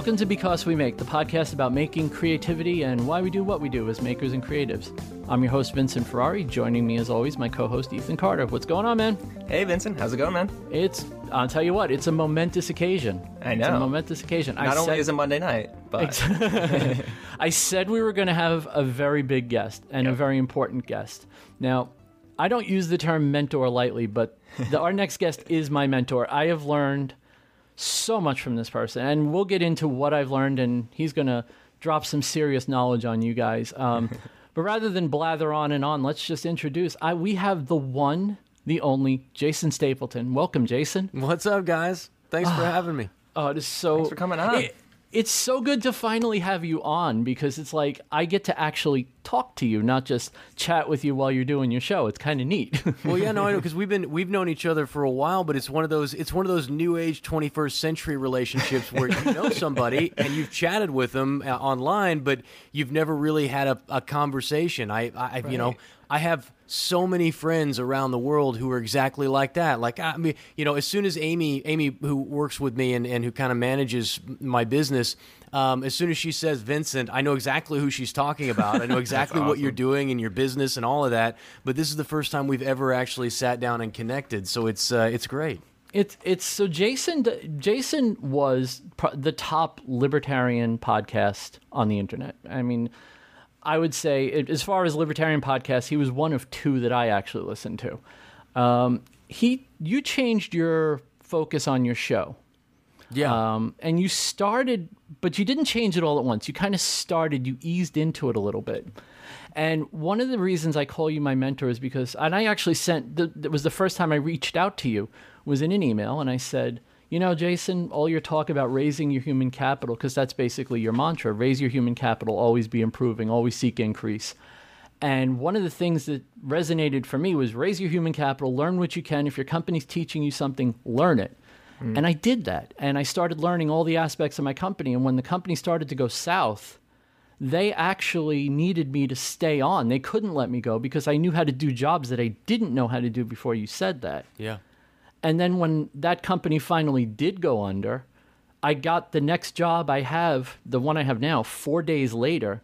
Welcome to Because We Make, the podcast about making creativity and why we do what we do as makers and creatives. I'm your host, Vincent Ferrari. Joining me, as always, my co host, Ethan Carter. What's going on, man? Hey, Vincent. How's it going, man? It's, I'll tell you what, it's a momentous occasion. I It's a know. momentous occasion. Not only is it Monday night, but I said we were going to have a very big guest and a very important guest. Now, I don't use the term mentor lightly, but the, our next guest is my mentor. I have learned so much from this person, and we'll get into what I've learned, and he's going to drop some serious knowledge on you guys. Um, but rather than blather on and on, let's just introduce. I, we have the one, the only Jason Stapleton. Welcome, Jason. What's up, guys? Thanks for having me. Oh, it is so. Thanks for coming on. It- it's so good to finally have you on because it's like I get to actually talk to you, not just chat with you while you're doing your show. It's kind of neat. Well, yeah, no, I know because we've been we've known each other for a while, but it's one of those it's one of those new age 21st century relationships where you know somebody and you've chatted with them uh, online, but you've never really had a, a conversation. I, I you know, I have so many friends around the world who are exactly like that. Like I mean, you know, as soon as Amy, Amy who works with me and, and who kind of manages my business, um, as soon as she says Vincent, I know exactly who she's talking about. I know exactly what you're doing in your business and all of that. But this is the first time we've ever actually sat down and connected, so it's uh, it's great. It's it's so Jason Jason was pro- the top libertarian podcast on the internet. I mean, I would say as far as libertarian podcasts, he was one of two that I actually listened to. Um, he you changed your focus on your show. Yeah. Um, and you started, but you didn't change it all at once. You kind of started, you eased into it a little bit. And one of the reasons I call you my mentor is because, and I actually sent, the, that was the first time I reached out to you, was in an email, and I said, you know, Jason, all your talk about raising your human capital, because that's basically your mantra raise your human capital, always be improving, always seek increase. And one of the things that resonated for me was raise your human capital, learn what you can. If your company's teaching you something, learn it. Mm. And I did that. And I started learning all the aspects of my company. And when the company started to go south, they actually needed me to stay on. They couldn't let me go because I knew how to do jobs that I didn't know how to do before you said that. yeah. And then when that company finally did go under, I got the next job I have, the one I have now, four days later,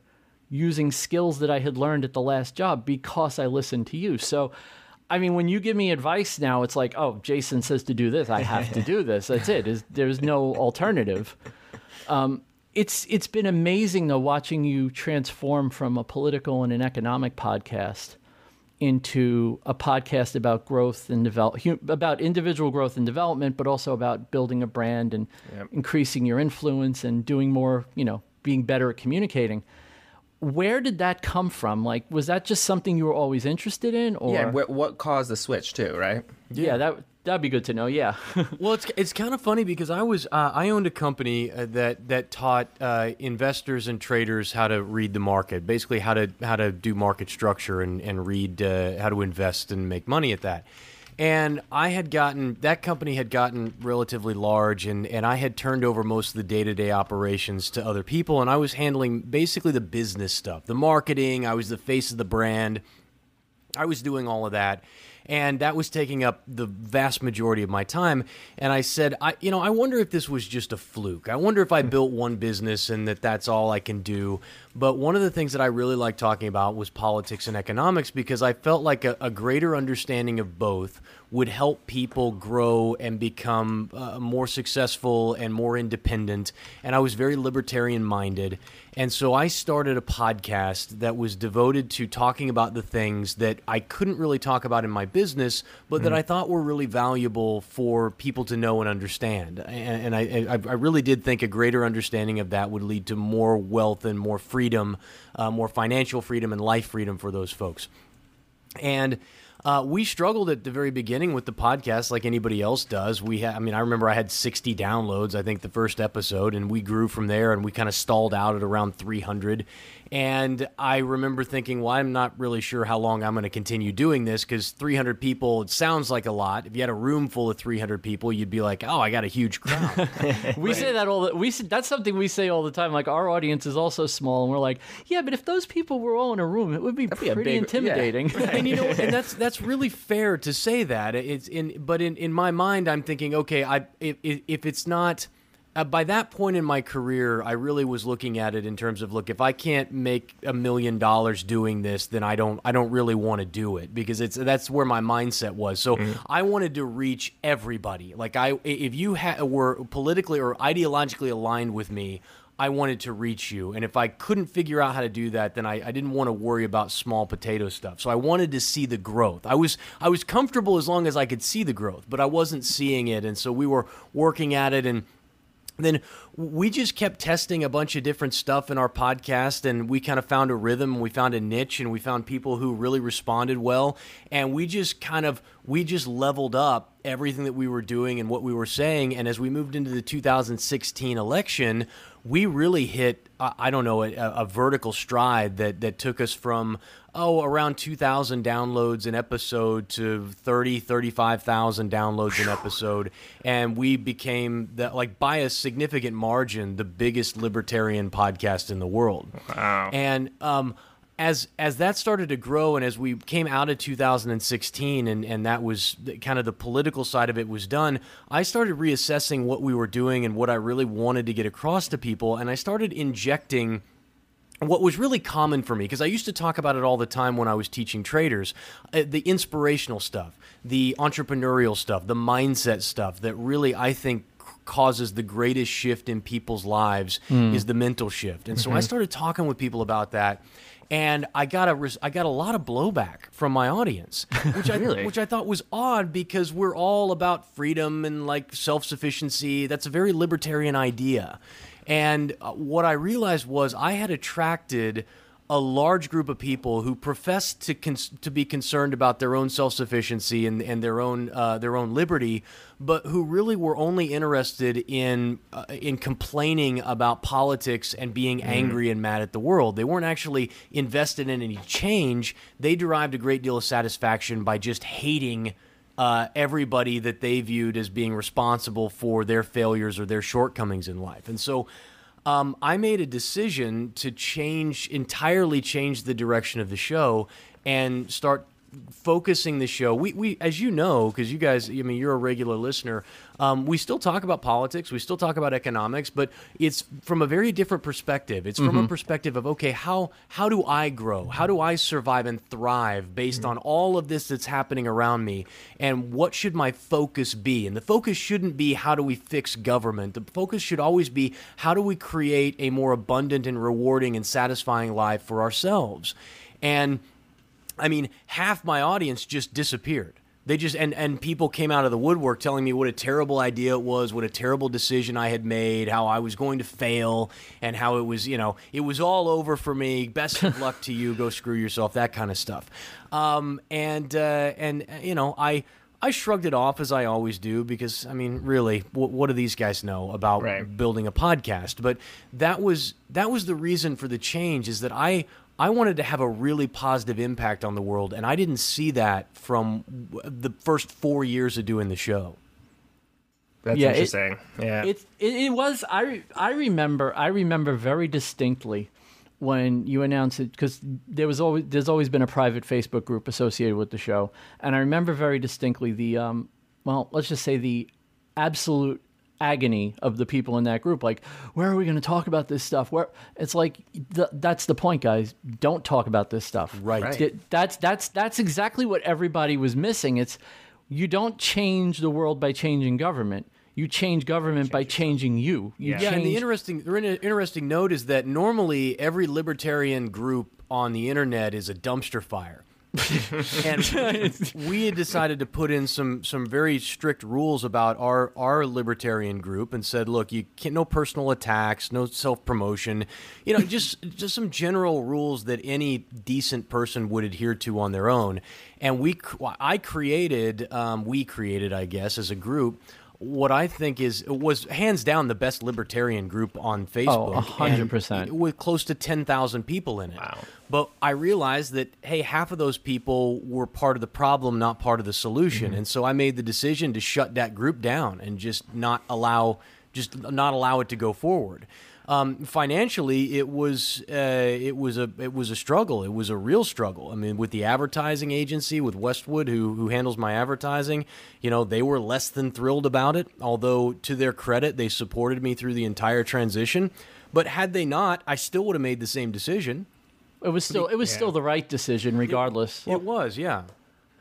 using skills that I had learned at the last job because I listened to you. So, I mean, when you give me advice now, it's like, oh, Jason says to do this, I have to do this. That's it. Is there's no alternative. Um, it's it's been amazing though watching you transform from a political and an economic podcast into a podcast about growth and develop about individual growth and development, but also about building a brand and Yep. increasing your influence and doing more, you know, being better at communicating. Where did that come from? Like, was that just something you were always interested in, or yeah, what, what caused the switch too, right? yeah, that that'd be good to know. Yeah, Well, it's it's kind of funny because I was uh, I owned a company uh, that that taught uh, investors and traders how to read the market, basically how to how to do market structure and and read uh, how to invest and make money at that. And I had gotten that company had gotten relatively large, and and I had turned over most of the day to day operations to other people, and I was handling basically the business stuff, the marketing. I was the face of the brand. I was doing all of that, and that was taking up the vast majority of my time. And I said, I, you know, I wonder if this was just a fluke. I wonder if I hmm. built one business and that that's all I can do. But one of the things that I really liked talking about was politics and economics because I felt like a, a greater understanding of both would help people grow and become uh, more successful and more independent. And I was very libertarian minded. And so I started a podcast that was devoted to talking about the things that I couldn't really talk about in my business, but that I thought were really valuable for people to know and understand. And, and I, I, I really did think a greater understanding of that would lead to more wealth and more freedom, uh, more financial freedom and life freedom for those folks. And uh, we struggled at the very beginning with the podcast, like anybody else does. We, ha- I mean, I remember I had 60 downloads, I think, the first episode, and we grew from there, and we kind of stalled out at around 300. And I remember thinking, well, I'm not really sure how long I'm going to continue doing this because 300 people, it sounds like a lot. If you had a room full of 300 people, you'd be like, oh, I got a huge crowd. we say that all. The, we say, that's something we say all the time. Like our audience is also small, and we're like, yeah, but if those people were all in a room, it would be be a pretty big- yeah. intimidating. and you know, and that's that's really fair to say that. It's in, but in in my mind, I'm thinking, okay, I if if if it's not uh, by that point in my career, I really was looking at it in terms of look, if I can't make a million dollars doing this, then I don't I don't really want to do it because it's that's where my mindset was. So mm-hmm. I wanted to reach everybody. Like I if you ha- were politically or ideologically aligned with me, I wanted to reach you. And if I couldn't figure out how to do that, then I, I, didn't want to worry about small potato stuff. So I wanted to see the growth. I was I was comfortable as long as I could see the growth, but I wasn't seeing it. And so we were working at it and then we just kept testing a bunch of different stuff in our podcast and we kind of found a rhythm we found a niche and we found people who really responded well. And we just kind of we just leveled up everything that we were doing and what we were saying. And as we moved into the 2016 election we really hit I don't know a, a, vertical stride that that took us from oh around 2000 downloads an episode to 30 35,000 downloads an episode and we became the, like by a significant margin the biggest libertarian podcast in the world. Wow. And um as as that started to grow and as we came out of 2016 and and that was kind of the political side of it was done i started reassessing what we were doing and what i really wanted to get across to people and i started injecting what was really common for me because i used to talk about it all the time when i was teaching traders uh, the inspirational stuff the entrepreneurial stuff the mindset stuff that really i think causes the greatest shift in people's lives mm. is the mental shift and so mm-hmm. i started talking with people about that and I got a I got a lot of blowback from my audience, which I really? which I thought was odd because we're all about freedom and like self sufficiency. That's a very libertarian idea, and uh, what I realized was I had attracted a large group of people who professed to cons- to be concerned about their own self sufficiency and, and their own uh, their own liberty, but who really were only interested in uh, in complaining about politics and being mm. angry and mad at the world. They weren't actually invested in any change. They derived a great deal of satisfaction by just hating. Uh, everybody that they viewed as being responsible for their failures or their shortcomings in life. And so um, I made a decision to change entirely change the direction of the show and start focusing the show. We, we as you know, because you guys, I mean, you're a regular listener. Um, we still talk about politics, we still talk about economics, but it's from a very different perspective. It's mm-hmm. from a mm-hmm. perspective of okay, how how do I grow? How do I survive and thrive based mm-hmm. on all of this that's happening around me? And what should my focus be? And the focus shouldn't be how do we fix government. The focus should always be how do we create a more abundant and rewarding and satisfying life for ourselves. And I mean, half my audience just disappeared. They just and and people came out of the woodwork telling me what a terrible idea it was, what a terrible decision I had made, how I was going to fail, and how it was, you know, it was all over for me. Best of luck to you. Go screw yourself. That kind of stuff. Um, and uh, and you know, I I shrugged it off as I always do because I mean, really, what, what do these guys know about right. building a podcast? But that was that was the reason for the change. Is that I I wanted to have a really positive impact on the world, and I didn't see that from the first four years of doing the show. That's yeah, interesting. It, yeah, it, it, it was. I I remember I remember very distinctly when you announced it because there was always there's always been a private Facebook group associated with the show, and I remember very distinctly the um well let's just say the absolute agony of the people in that group like where are we going to talk about this stuff where it's like th- that's the point guys don't talk about this stuff right, right. that's that's that's exactly what everybody was missing it's you don't change the world by changing government you change government change by changing you. you yeah. Change... yeah, and the interesting, the interesting note is that normally every libertarian group on the internet is a dumpster fire. And we had decided to put in some some very strict rules about our our libertarian group and said, look, you can't no personal attacks, no self promotion, you know, just just some general rules that any decent person would adhere to on their own. And we, I created, um, we created, I guess, as a group what I think is it was hands down the best libertarian group on Facebook. Oh, 100%. with close to ten thousand people in it. Wow. But I realized that hey, half of those people were part of the problem, not part of the solution, mm-hmm. and so I made the decision to shut that group down and just not allow just not allow it to go forward. Um, financially, it was uh, it was a it was a struggle. It was a real struggle. I mean, with the advertising agency, with Westwood, who who handles my advertising, you know, they were less than thrilled about it. Although, to their credit, they supported me through the entire transition. But had they not, I still would have made the same decision. It was still it was yeah. still the right decision, regardless. It, it was, yeah.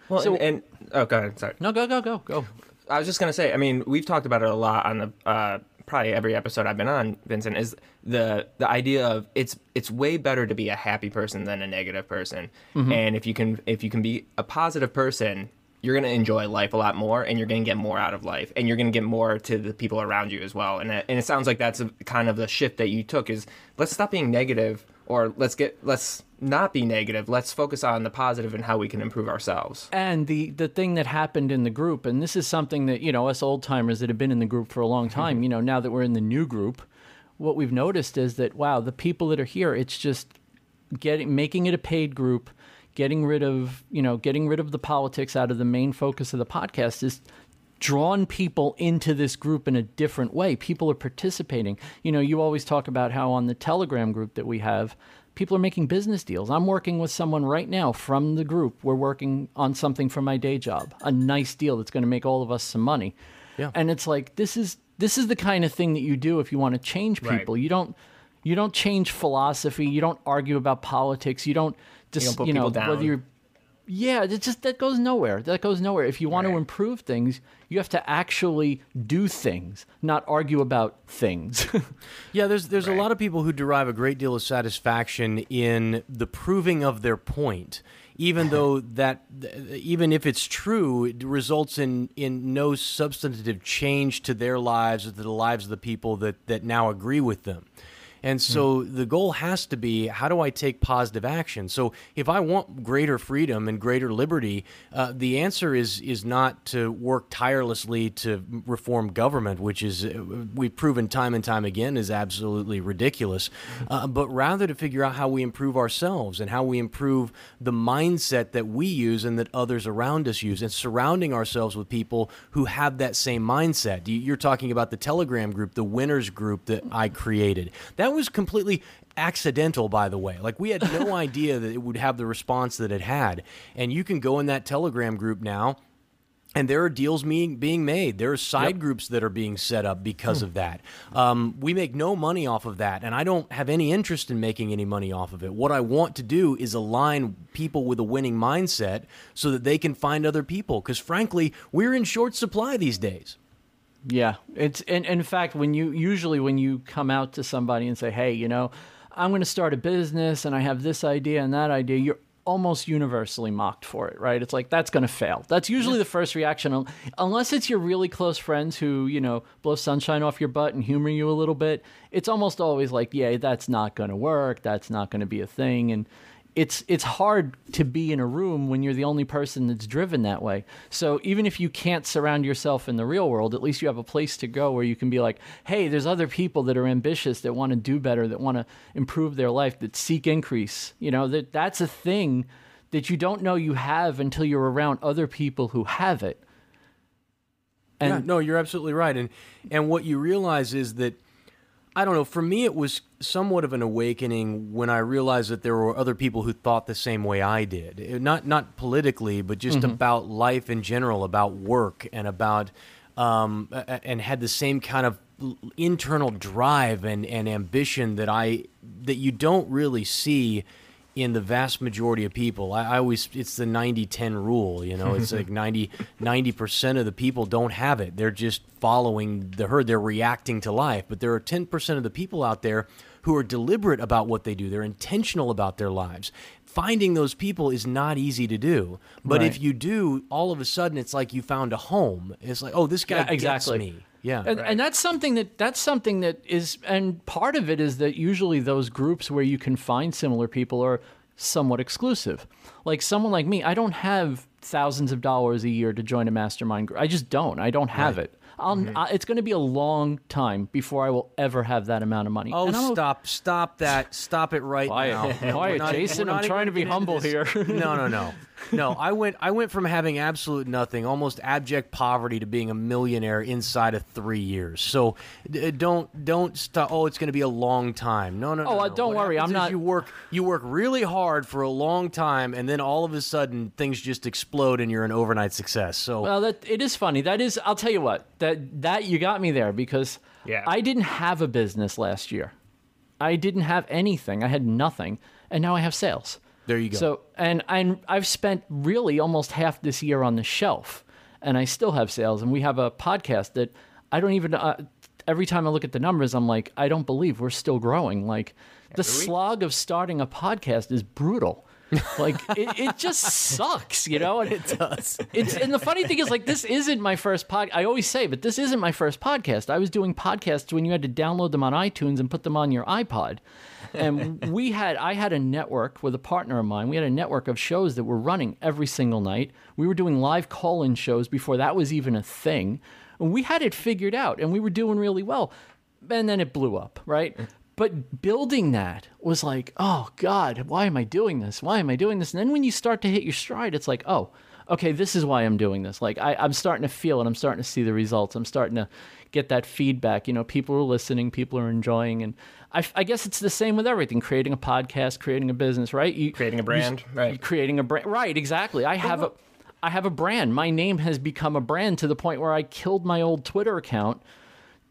Well, so, and, and, oh, go ahead. Sorry. No, go, go, go, go. I was just gonna say. I mean, we've talked about it a lot on the uh, probably every episode I've been on, Vincent, is the the idea of it's it's way better to be a happy person than a negative person. Mm-hmm. And if you can if you can be a positive person, you're gonna enjoy life a lot more, and you're gonna get more out of life, and you're gonna get more to the people around you as well. And it, and it sounds like that's a, kind of the shift that you took is let's stop being negative, or let's get let's not be negative. Let's focus on the positive and how we can improve ourselves. And the the thing that happened in the group, and this is something that you know us old timers that have been in the group for a long time, you know, now that we're in the new group, what we've noticed is that wow, the people that are here, it's just getting making it a paid group, getting rid of you know getting rid of the politics out of the main focus of the podcast is drawn people into this group in a different way. People are participating. You know, you always talk about how on the Telegram group that we have, people are making business deals. I'm working with someone right now from the group. We're working on something for my day job, a nice deal that's going to make all of us some money. Yeah. And it's like this is this is the kind of thing that you do if you want to change people. Right. You don't you don't change philosophy. You don't argue about politics. You don't just you, you know whether you're yeah, it just that goes nowhere. That goes nowhere. If you want right. to improve things, you have to actually do things, not argue about things. yeah, there's there's right. a lot of people who derive a great deal of satisfaction in the proving of their point, even though that even if it's true, it results in in no substantive change to their lives or to the lives of the people that that now agree with them. And so mm. the goal has to be how do I take positive action? So if I want greater freedom and greater liberty, uh, the answer is is not to work tirelessly to reform government, which is uh, we've proven time and time again is absolutely ridiculous, uh, but rather to figure out how we improve ourselves and how we improve the mindset that we use and that others around us use, and surrounding ourselves with people who have that same mindset. You're talking about the Telegram group, the winners group that I created. That was completely accidental, by the way. Like we had no idea that it would have the response that it had. And you can go in that Telegram group now. And there are deals being being made. There are side yep. groups that are being set up because hmm. of that. Um, we make no money off of that, and I don't have any interest in making any money off of it. What I want to do is align people with a winning mindset so that they can find other people. Because frankly, we're in short supply these days. Yeah, it's and, in fact when you usually when you come out to somebody and say, "Hey, you know, I'm going to start a business and I have this idea and that idea," you're almost universally mocked for it, right? It's like that's going to fail. That's usually the first reaction, unless it's your really close friends who you know blow sunshine off your butt and humor you a little bit. It's almost always like, "Yeah, that's not going to work. That's not going to be a thing," and it's it's hard to be in a room when you're the only person that's driven that way. So even if you can't surround yourself in the real world, at least you have a place to go where you can be like, "Hey, there's other people that are ambitious that want to do better, that want to improve their life, that seek increase." You know, that that's a thing that you don't know you have until you're around other people who have it. And yeah, no, you're absolutely right. And and what you realize is that I don't know. For me, it was somewhat of an awakening when I realized that there were other people who thought the same way I did. Not not politically, but just mm-hmm. about life in general, about work, and about um, and had the same kind of internal drive and, and ambition that I that you don't really see in the vast majority of people. I, I always it's the 90-10 rule, you know. It's like 90 percent of the people don't have it. They're just following the herd. They're reacting to life. But there are 10% of the people out there who are deliberate about what they do. They're intentional about their lives. Finding those people is not easy to do. But right. if you do, all of a sudden it's like you found a home. It's like, "Oh, this guy yeah, exactly. gets me." Yeah, and, right. and, that's something that that's something that is, and part of it is that usually those groups where you can find similar people are somewhat exclusive. Like someone like me, I don't have thousands of dollars a year to join a mastermind group. I just don't. I don't have right. it. Mm-hmm. I, it's going to be a long time before I will ever have that amount of money. Oh, stop! Stop that! Stop it right quiet, now. Quiet, not, Jason. I'm trying to be humble here. no, no, no. no, I went I went from having absolute nothing, almost abject poverty, to being a millionaire inside of three years. So don't don't stop. Oh, it's going to be a long time. No, no, no. Oh, uh, no. don't What worry, I'm not- You work you work really hard for a long time, and then all of a sudden things just explode, and you're an overnight success. So Well, that it is funny. That is, I'll tell you what. That that you got me there because Yeah. I didn't have a business last year. I didn't have anything. I had nothing, and now I have sales. There you go. So, and and I've spent really almost half this year on the shelf, and I still have sales. And we have a podcast that I don't even. Uh, every time I look at the numbers, I'm like, I don't believe we're still growing. Like the slog of starting a podcast is brutal. Like it, it just sucks, you know. And it does. It's and the funny thing is, like, this isn't my first pod. I always say, but this isn't my first podcast. I was doing podcasts when you had to download them on iTunes and put them on your iPod. And we had, I had a network with a partner of mine. We had a network of shows that were running every single night. We were doing live call-in shows before that was even a thing. And we had it figured out, and we were doing really well. And then it blew up, right? But building that was like, oh God, why am I doing this? Why am I doing this? And then when you start to hit your stride, it's like, oh, okay, this is why I'm doing this. Like I, I'm starting to feel it. I'm starting to see the results. I'm starting to get that feedback. You know, people are listening, people are enjoying, and I, I guess it's the same with everything: creating a podcast, creating a business, right? You, Creating a you- brand, right. Creating a brand, right? Exactly. I have a, I have a brand. My name has become a brand to the point where I killed my old Twitter account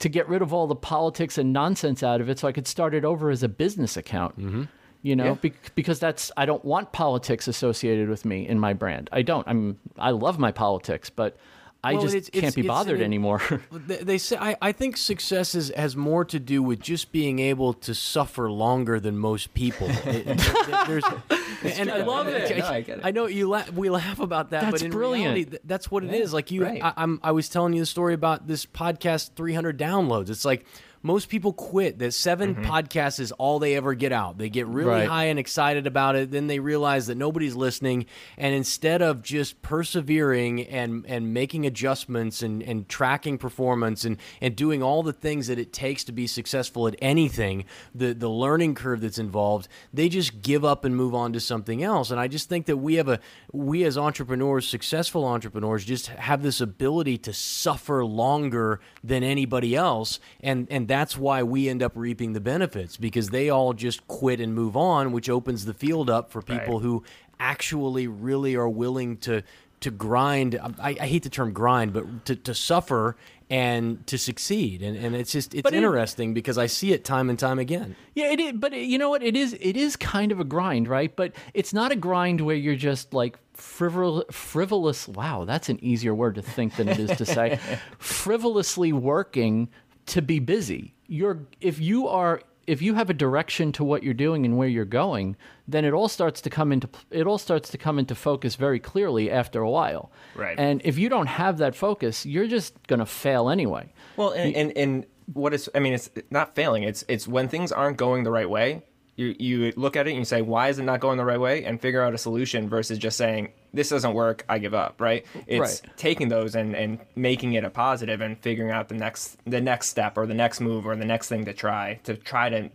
to get rid of all the politics and nonsense out of it so I could start it over as a business account. Mm-hmm. You know, Yeah. bec- because that's I don't want politics associated with me in my brand. I don't. I'm I love my politics, but I Well, just it's- can't it's- be bothered an- anymore. They, they say I, I think success is, has more to do with just being able to suffer longer than most people. It- and I love it. No, I it. I know you we laugh about that, That's but in brilliant. reality, th- that's what it is. Like you, right. I, I'm, I was telling you the story about this podcast, 300 downloads. It's like most people quit. That 7 mm-hmm. podcasts is all they ever get out. They get really Right. high and excited about it, then they realize that nobody's listening, and instead of just persevering and and making adjustments and and tracking performance and and doing all the things that it takes to be successful at anything, the the learning curve that's involved, they just give up and move on to something else. And I just think that we have a we as entrepreneurs, successful entrepreneurs, just have this ability to suffer longer than anybody else, and and that's why we end up reaping the benefits because they all just quit and move on, which opens the field up for people Right. who actually really are willing to to grind. I, I hate the term grind, but to, to suffer and to succeed, and and it's just it's it- interesting because I see it time and time again. Yeah, it is, but it, you know what? It is it is kind of a grind, right? But it's not a grind where you're just like frivol- frivolous. Wow, that's an easier word to think than it is to say. Frivolously working to be busy. You're if you are if you have a direction to what you're doing and where you're going, then it all starts to come into it all starts to come into focus very clearly after a while. Right. And if you don't have that focus, you're just going to fail anyway. Well, and, and and what is I mean, it's not failing. It's it's when things aren't going the right way. You you look at it and you say, why is it not going the right way, and figure out a solution versus just saying this doesn't work, I give up. Right? It's Right. taking those and and making it a positive and figuring out the next the next step or the next move or the next thing to try to try to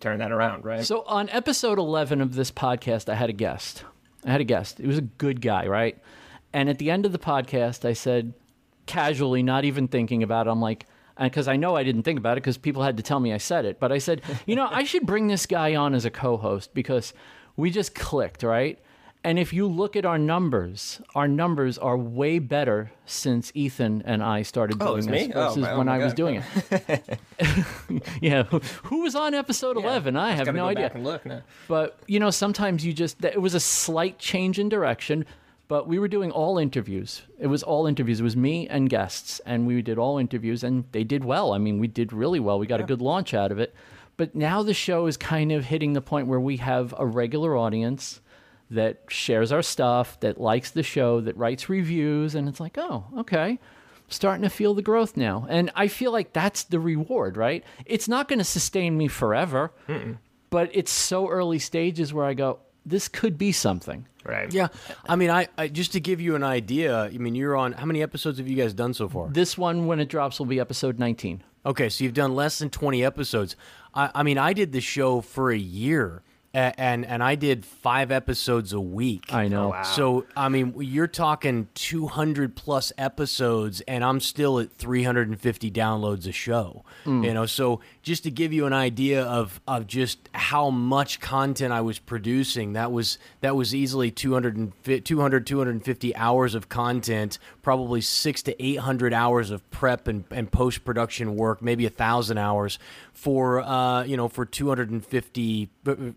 turn that around. Right? So on episode 11 of this podcast, I had a guest. I had a guest. it was a good guy, right? And at the end of the podcast, I said, casually, not even thinking about it, I'm like, because I know I didn't think about it because people had to tell me I said it. But I said, you know, I should bring this guy on as a co host because we just clicked, right? And if you look at our numbers, our numbers are way better since Ethan and I started Oh, doing it's this me? Oh, versus oh when I was doing it. yeah, who- was on episode 11? I have no idea. Back and look now. But you know, sometimes you just it was a slight change in direction. But we were doing all interviews. It was all interviews. It was me and guests, and we did all interviews, and they did well. I mean, we did really well. We got a good launch out of it. But now the show is kind of hitting the point where we have a regular audience that shares our stuff, that likes the show, that writes reviews, and it's like, oh, okay starting to feel the growth now. And I feel like that's the reward, right? It's not going to sustain me forever, but it's so early stages where I go, this could be something. Right. Yeah, I mean, I, I just to give you an idea. I mean, you're on how many episodes have you guys done so far? This one, when it drops, will be episode 19. Okay, so you've done less than 20 episodes. I, I mean, I did the show for a year. A- And and I did five episodes a week. I know. Oh, wow. So I mean, you're talking 200 plus episodes, and I'm still at 350 downloads a show. You know, so just to give you an idea of of just how much content I was producing, that was that was easily 200 and fi- 200 250 hours of content, probably six to 800 hours of prep and, and post production work, maybe a thousand hours for uh, you know for 250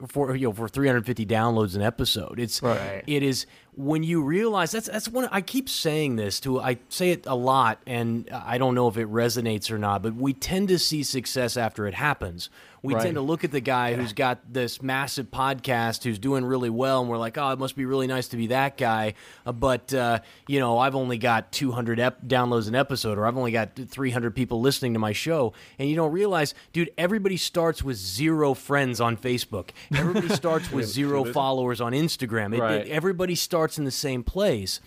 for you know for 350 downloads an episode. It's Right. it is when you realize that's that's one I keep saying this to I say it a lot and I don't know if it resonates or not but we tend to see success after it happens. We Right. tend to look at the guy who's got this massive podcast who's doing really well and we're like, "Oh, it must be really nice to be that guy." Uh, but uh, you know, I've only got 200 ep- downloads an episode or I've only got 300 people listening to my show and you don't realize, dude, everybody starts with zero friends on Facebook. Everybody starts with zero followers on Instagram. It- Right. it- everybody starts in the same place.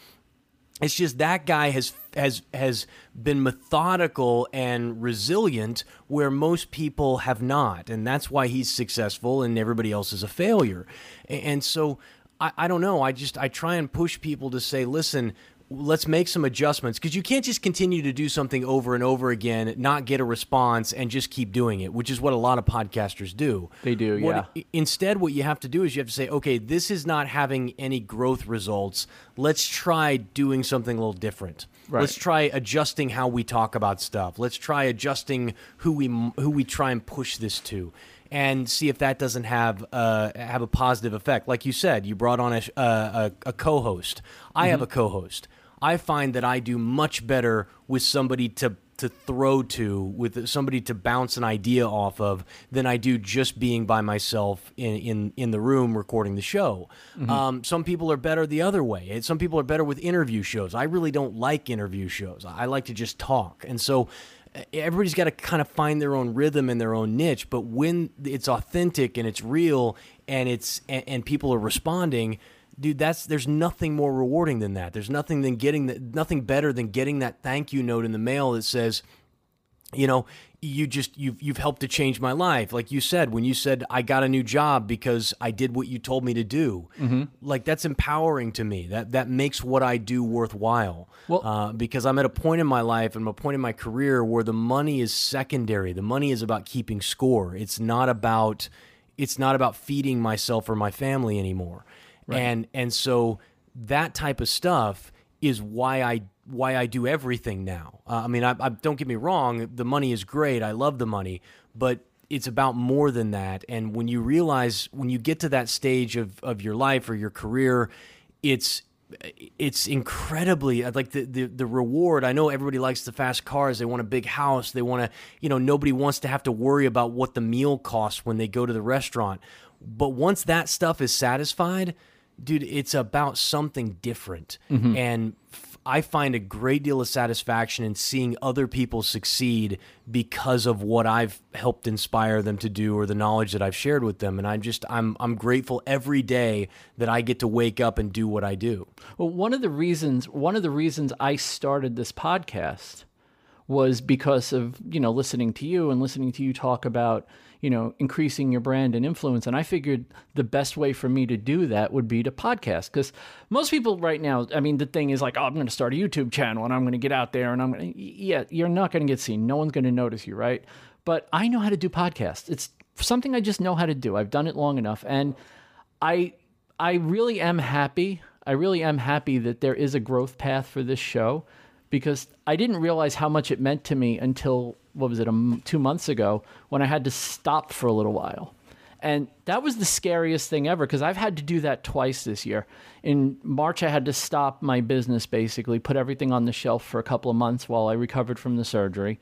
It's just that guy has has has been methodical and resilient where most people have not, and that's why he's successful and everybody else is a failure. And so I, I don't know. I just I try and push people to say, listen. Let's make some adjustments because you can't just continue to do something over and over again, not get a response, and just keep doing it, which is what a lot of podcasters do. They do, What- yeah. Instead, what you have to do is you have to say, okay, this is not having any growth results. Let's try doing something a little different. Right. Let's try adjusting how we talk about stuff. Let's try adjusting who we who we try and push this to, and see if that doesn't have uh, have a positive effect. Like you said, you brought on a a, a, a co-host. I have a co-host. I find that I do much better with somebody to to throw to with somebody to bounce an idea off of than I do just being by myself in in, in the room recording the show. Um, some people are better the other way. Some people are better with interview shows. I really don't like interview shows. I like to just talk, and so everybody's got to kind of find their own rhythm and their own niche. But when it's authentic and it's real and it's and, and people are responding dude that's there's nothing more rewarding than that. There's nothing than getting the, nothing better than getting that thank you note in the mail that says you know you just you've you've helped to change my life. Like you said when you said i got a new job because i did what you told me to do. Like that's empowering to me. That that makes what i do worthwhile. Well- uh, because i'm at a point in my life and i'm a point in my career where the money is secondary. The money is about keeping score. It's not about it's not about feeding myself or my family anymore and and so that type of stuff is why I why I do everything now. Uh, I mean, I, I don't get me wrong, the money is great. I love the money, but it's about more than that. And when you realize when you get to that stage of of your life or your career, it's it's incredibly like the, the the reward. I know everybody likes the fast cars. They want a big house. They want to, you know, nobody wants to have to worry about what the meal costs when they go to the restaurant. But once that stuff is satisfied, dude, it's about something different. Mm-hmm. And f- I find a great deal of satisfaction in seeing other people succeed because of what I've helped inspire them to do or the knowledge that I've shared with them. And I'm just I'm I'm grateful every day that I get to wake up and do what I do. Well, one of the reasons one of the reasons I started this podcast was because of you know listening to you and listening to you talk about you know increasing your brand and influence. And i figured the best way for me to do that would be to podcast because most people right now i mean the thing is like oh i'm going to start a youtube channel and i'm going to get out there and i'm going to yeah you're not going to get seen. No one's going to notice you right? But i know how to do podcasts. It's something i just know how to do. I've done it long enough. And I I really am happy. I really am happy that there is a growth path for this show because I didn't realize how much it meant to me until what was it, two months ago when I had to stop for a little while. And that was the scariest thing ever because I've had to do that twice this year. In March, I had to stop my business basically, put everything on the shelf for a couple of months while I recovered from the surgery.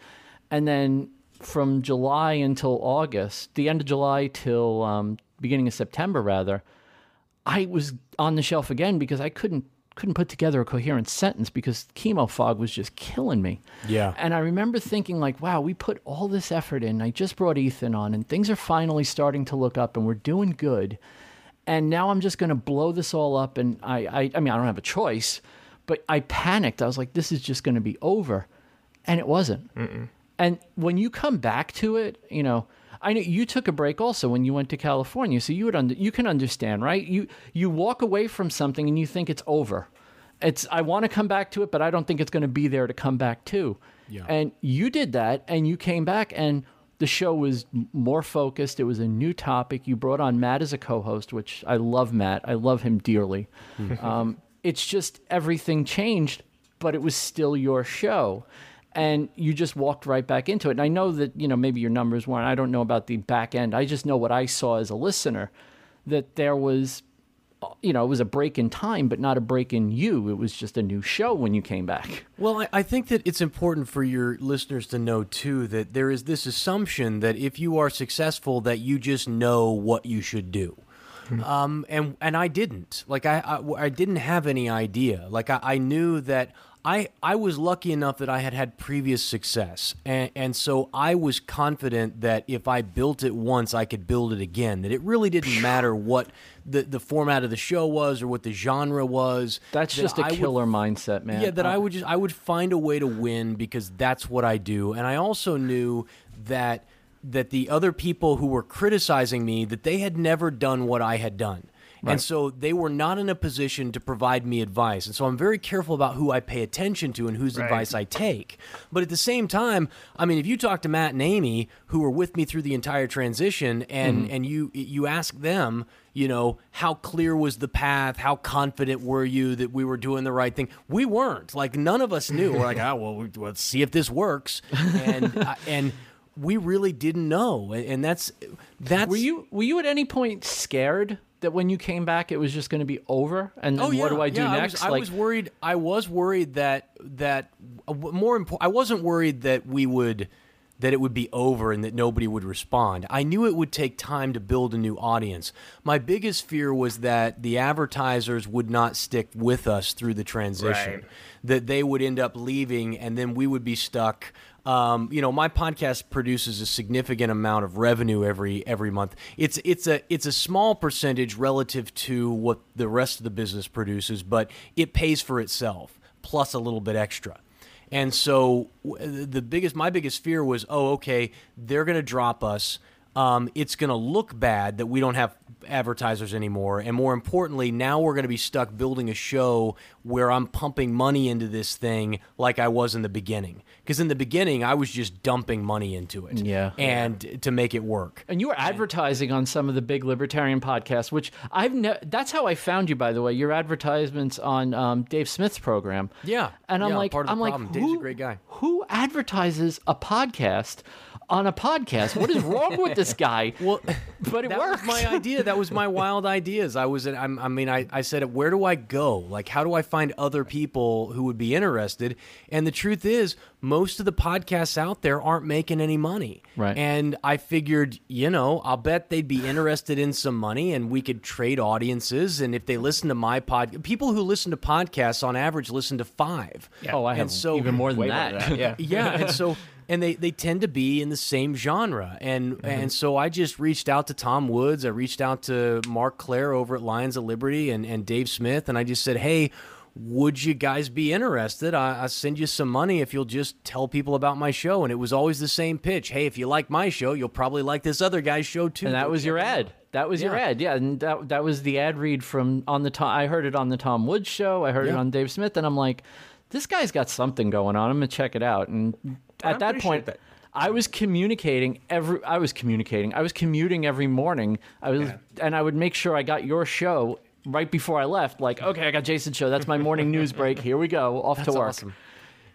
And then from July until August, the end of July till um, beginning of September, rather, I was on the shelf again because I couldn't couldn't put together a coherent sentence because chemo fog was just killing me. Yeah. And I remember thinking like, wow, we put all this effort in. I just brought Ethan on and things are finally starting to look up and we're doing good. And now I'm just going to blow this all up and I, I I mean, I don't have a choice, but I panicked. I was like, this is just going to be over. And it wasn't. And when you come back to it, you know, I know you took a break also when you went to California, so you would under, you can understand, right? You you walk away from something and you think it's over. It's I want to come back to it, but I don't think it's going to be there to come back to. Yeah. And you did that, and you came back, and the show was more focused. It was a new topic. You brought on Matt as a co-host, which I love. Matt, I love him dearly. um, it's just everything changed, but it was still your show, and you just walked right back into it. And I know that you know maybe your numbers weren't. I don't know about the back end. I just know what I saw as a listener, that there was you know, it was a break in time, but not a break in you. It was just a new show when you came back. Well, I, I think that it's important for your listeners to know too that there is this assumption that if you are successful, that you just know what you should do. Um, and and I didn't like I, I I didn't have any idea. Like I, I knew that I I was lucky enough that I had had previous success, and and so I was confident that if I built it once, I could build it again. That it really didn't matter what the the format of the show was or what the genre was. That's that just a I would killer mindset, man. yeah, that I Uh, would just I would find a way to win because that's what I do. And I also knew that that the other people who were criticizing me that they had never done what I had done. And so they were not in a position to provide me advice. And so I'm very careful about who I pay attention to and whose Right. advice I take. But at the same time, I mean, if you talk to Matt and Amy, who were with me through the entire transition, and and you you ask them, you know, how clear was the path? How confident were you that we were doing the right thing? We weren't. Like none of us knew. We're like, oh well, we- let's see if this works. And uh, and we really didn't know. And, and that's that's Were you were you at any point scared that when you came back it was just going to be over and then Oh yeah. what do I do yeah, next? I was, I was worried. I was worried that that uh, more important. I wasn't worried that we would that it would be over and that nobody would respond. I knew it would take time to build a new audience. My biggest fear was that the advertisers would not stick with us through the transition. Right. That they would end up leaving and then we would be stuck um, you know, my podcast produces a significant amount of revenue every every month. It's it's a it's a small percentage relative to what the rest of the business produces, but it pays for itself plus a little bit extra. And so the biggest my biggest fear was, oh, okay, they're going to drop us. Um, it's going to look bad that we don't have advertisers anymore, and more importantly, now we're going to be stuck building a show where I'm pumping money into this thing like I was in the beginning. Because in the beginning, I was just dumping money into it, Yeah. and to make it work. and you were advertising on some of the big libertarian podcasts, which I've ne- that's how I found you by the way. Your advertisements on um, Dave Smith's program. Yeah, And I'm yeah, like part of the I'm like problem. who, Dave's a great guy. Who advertises a podcast on a podcast? What is wrong with this guy? Well, but it that works. was my idea. That was my wild ideas. I was, I'm, I mean, I, I said, where do I go? Like, how do I find other people who would be interested? And the truth is, most of the podcasts out there aren't making any money. Right. And I figured, you know, I'll bet they'd be interested in some money, and we could trade audiences. And if they listen to my pod, people who listen to podcasts on average listen to five. oh, I And have so- even more than Way more that. than that, yeah. yeah and so and they, they tend to be in the same genre and Mm-hmm. and so i just reached out to tom woods i reached out to Marc Clair over at lions of liberty and, and dave smith and i just said hey would you guys be interested I, i'll send you some money if you'll just tell people about my show and it was always the same pitch hey if you like my show you'll probably like this other guy's show too And that was your check it out." ad. That was your ad. Yeah, and that that was the ad read from on the Tom. I heard it on the Tom Woods show. I heard it on Dave Smith, and I'm like, this guy's got something going on. I'm gonna check it out. And at that point, that- I was communicating every. I was communicating. I was commuting every morning. I was, and I would make sure I got your show right before I left. Like, okay, I got Jason's show. That's my morning news break. Here we go. Off to work. awesome.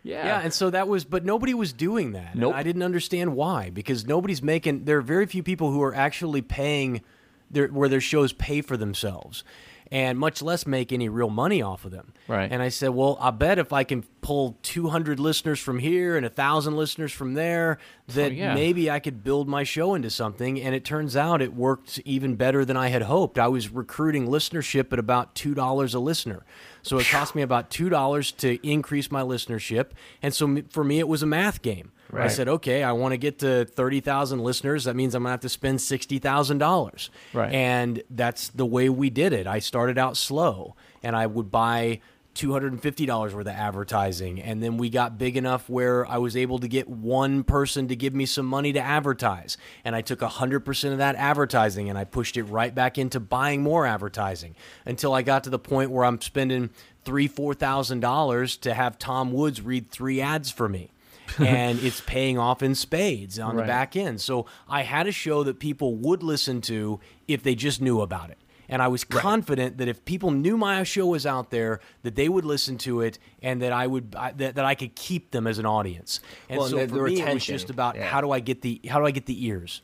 Yeah. Yeah, and so that was, but nobody was doing that. And Nope. I didn't understand why because nobody's making. There are very few people who are actually paying, their, where their shows pay for themselves, and much less make any real money off of them. Right. And I said, well, I bet if I can pull 200 listeners from here and a thousand listeners from there, oh, that yeah. maybe I could build my show into something. And it turns out it worked even better than I had hoped. I was recruiting listenership at about two dollars a listener. So it cost me about two dollars to increase my listenership, and so for me it was a math game. I said, okay, I want to get to thirty thousand listeners. That means I'm gonna have to spend sixty thousand dollars. Right. And that's the way we did it. I started out slow, and I would buy $250 worth of advertising. And then we got big enough where I was able to get one person to give me some money to advertise. And I took 100% of that advertising and I pushed it right back into buying more advertising until I got to the point where I'm spending three, four thousand dollars to have Tom Woods read three ads for me. and it's paying off in spades on Right. the back end. So I had a show that people would listen to if they just knew about it. And I was confident that if people knew my show was out there, that they would listen to it, and that I would I- that, that I could keep them as an audience. And Well, so and the- for the me, it was just about yeah. how do I get the how do I get the ears?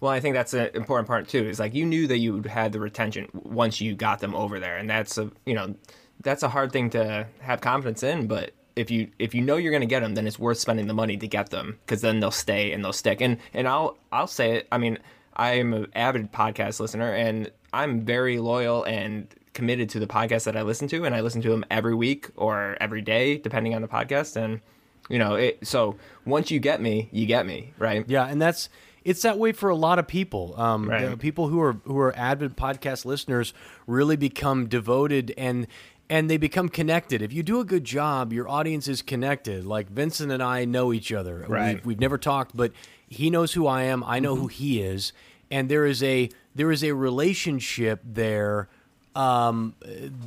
Well, I think that's an important part too. Is like you knew that you had the retention once you got them over there, and that's a you know that's a hard thing to have confidence in. But if you if you know you're going to get them, then it's worth spending the money to get them because then they'll stay and they'll stick. And and I'll I'll say it. I mean, I am an avid podcast listener, and I'm very loyal and committed to the podcast that I listen to, and I listen to them every week or every day, depending on the podcast. And you know, it, so once you get me, you get me, right? Yeah, and that's it's that way for a lot of people. Um, Right. the people who are who are avid podcast listeners really become devoted and and they become connected. If you do a good job, your audience is connected. Like Vincent and I know each other. Right. We've, we've never talked, but he knows who I am. I know who he is, and there is a there is a relationship there um,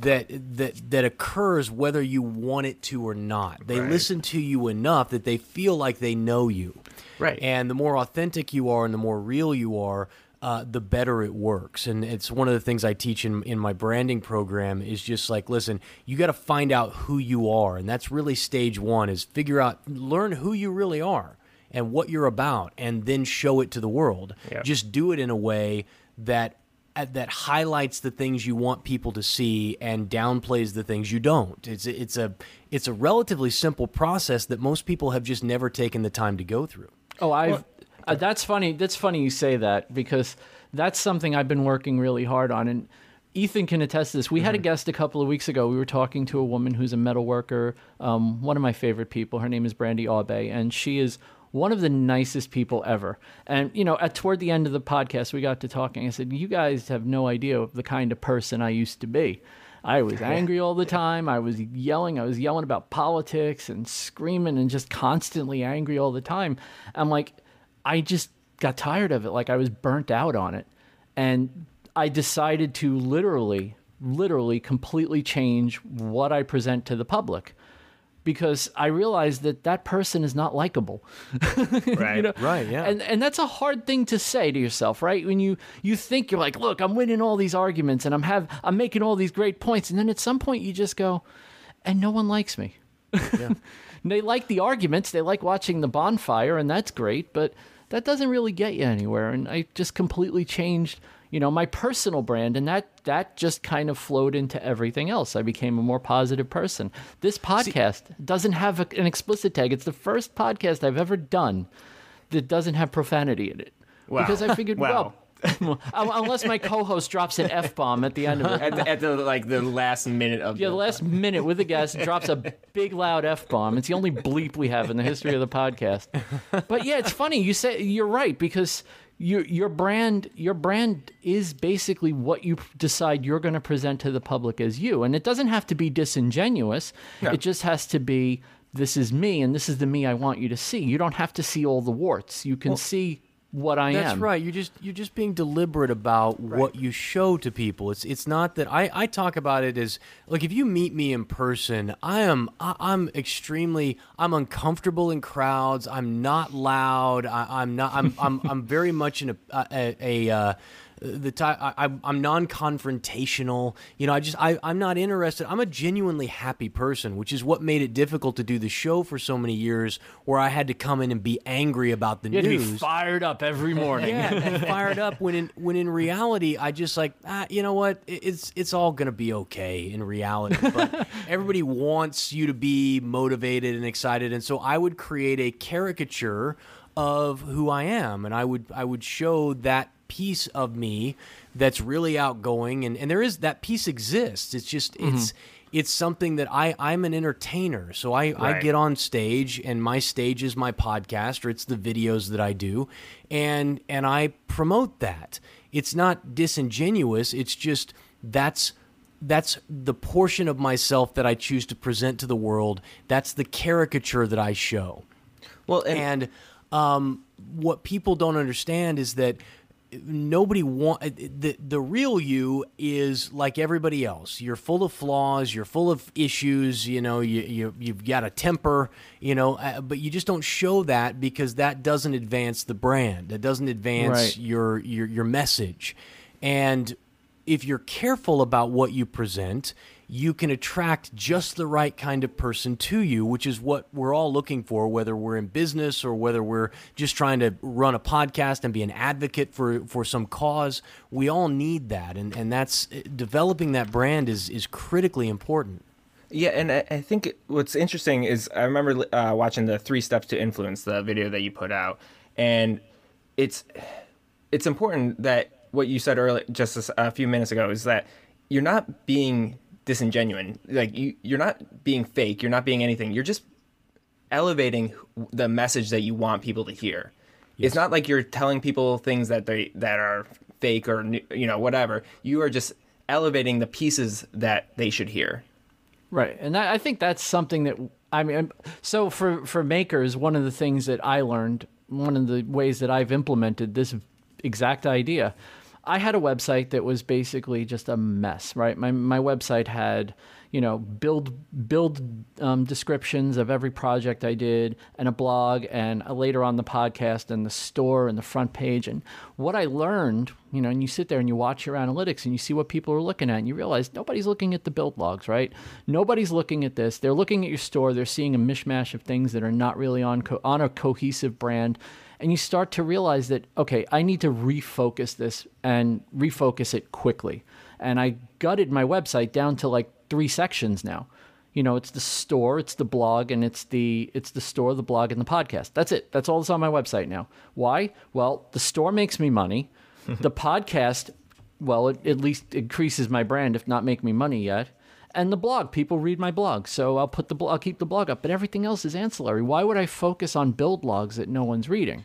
that that that occurs whether you want it to or not. They Right. listen to you enough that they feel like they know you. Right. And the more authentic you are and the more real you are, uh, the better it works. And it's one of the things I teach in, in my branding program is just like, listen, you got to find out who you are. And that's really stage one is figure out, learn who you really are and what you're about, and then show it to the world. Yeah. Just do it in a way that uh, that highlights the things you want people to see and downplays the things you don't. It's a, it's a it's a relatively simple process that most people have just never taken the time to go through. Oh, I've. Uh, that's funny. That's funny you say that because that's something I've been working really hard on, and Ethan can attest to this. We had a guest a couple of weeks ago. We were talking to a woman who's a metal worker. Um, one of my favorite people. Her name is Brandy Aube, and she is one of the nicest people ever. And you know, at toward the end of the podcast, we got to talking. I said, "You guys have no idea of the kind of person I used to be." I was angry all the time. I was yelling. I was yelling about politics and screaming and just constantly angry all the time. I'm like, I just got tired of it. Like I was burnt out on it. And I decided to literally, literally completely change what I present to the public because I realized that that person is not likable. Right. you know? Right, yeah. And and that's a hard thing to say to yourself, right? When you you think you're like, look, I'm winning all these arguments and I'm have I'm making all these great points, and then at some point you just go, and no one likes me. Yeah. they like the arguments, they like watching the bonfire, and that's great, but that doesn't really get you anywhere. And I just completely changed, you know, my personal brand, and that that just kind of flowed into everything else. I became a more positive person. This podcast doesn't have a, an explicit tag. It's the first podcast I've ever done that doesn't have profanity in it. Wow. Because I figured, Wow. well, unless my co-host drops an f bomb at the end of it, at the, at the like the last minute of yeah, the last minute with the guest drops a big loud f bomb. It's the only bleep we have in the history of the podcast. But yeah, it's funny. You say you're right because your your brand your brand is basically what you decide you're going to present to the public as you, and it doesn't have to be disingenuous. It just has to be this is me, and this is the me I want you to see. You don't have to see all the warts. You can see what I That's am. right. You're just you're just being deliberate about what you show to people. It's it's not that I, I talk about it as like if you meet me in person, I am I, I'm extremely I'm uncomfortable in crowds. I'm not loud. I, I'm not I'm I'm I'm very much in a a, a uh, the time I, I'm- non-confrontational. You know, I just I I'm not interested. I'm a genuinely happy person, which is what made it difficult to do the show for so many years, where I had to come in and be angry about the You had to news be fired up every morning. yeah, and fired up when in when in reality I just like ah, you know what it's it's all gonna be okay in reality. But everybody wants you to be motivated and excited, and so I would create a caricature of who I am, and I would I would show that piece of me that's really outgoing, and and there is that piece exists. It's just it's. It's something that I, I'm an entertainer. So I, I get on stage and my stage is my podcast or it's the videos that I do and and I promote that. It's not disingenuous, it's just that's that's the portion of myself that I choose to present to the world. That's the caricature that I show. Well, and, And um, what people don't understand is that nobody want the the real you is like everybody else. You're full of flaws. You're full of issues. You know, you, you you've got a temper. You know, uh, but you just don't show that because that doesn't advance the brand. It doesn't advance Right. your your your message. And if you're careful about what you present, you can attract just the right kind of person to you, which is what we're all looking for, whether we're in business or whether we're just trying to run a podcast and be an advocate for, for some cause. We all need that. And, and that's developing that brand is, is critically important. Yeah, and I, I think what's interesting is I remember uh, watching the Three Steps to Influence, the video that you put out, and it's it's important that what you said earlier, just a few minutes ago, is that you're not being disingenuine. Like you, you're not being fake. You're not being anything. You're just elevating the message that you want people to hear. It's not like you're telling people things that they that are fake or you know whatever. You are just elevating the pieces that they should hear. Right, and I I think that's something that I mean. So for for makers, one of the things that I learned, one of the ways that I've implemented this exact idea, I had a website that was basically just a mess. Right, my my website had you know build build um, descriptions of every project I did, and a blog, and later on the podcast, and the store, and the front page. And what I learned, you know, and you sit there and you watch your analytics, and you see what people are looking at, and you realize nobody's looking at the build logs, right? Nobody's looking at this. They're looking at your store. They're seeing a mishmash of things that are not really on co- on a cohesive brand. And you start to realize that, okay, I need to refocus this and refocus it quickly. And I gutted my website down to like three sections now. You know, it's the store, it's the blog, and it's the it's the store, the blog, and the podcast. That's it. That's all that's on my website now. Why? Well, the store makes me money. the podcast, well, it at least increases my brand, if not make me money yet. And the blog, people read my blog, so I'll put the I'll keep the blog up. But everything else is ancillary. Why would I focus on build logs that no one's reading?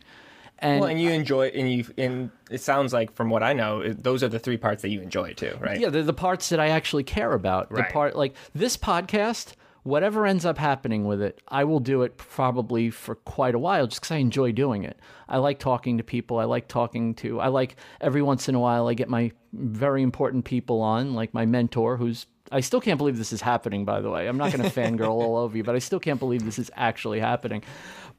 And, Well, and you enjoy, and you, and it sounds like from what I know, it- those are the three parts that you enjoy too, right? yeah, they're the parts that I actually care about. The Right. part like this podcast, whatever ends up happening with it, I will do it probably for quite a while just because I enjoy doing it. I like talking to people. I like talking to. I like every once in a while I get my very important people on, like my mentor, who's. I still can't believe this is happening. By the way, I'm not going to fangirl all over you, but I still can't believe this is actually happening.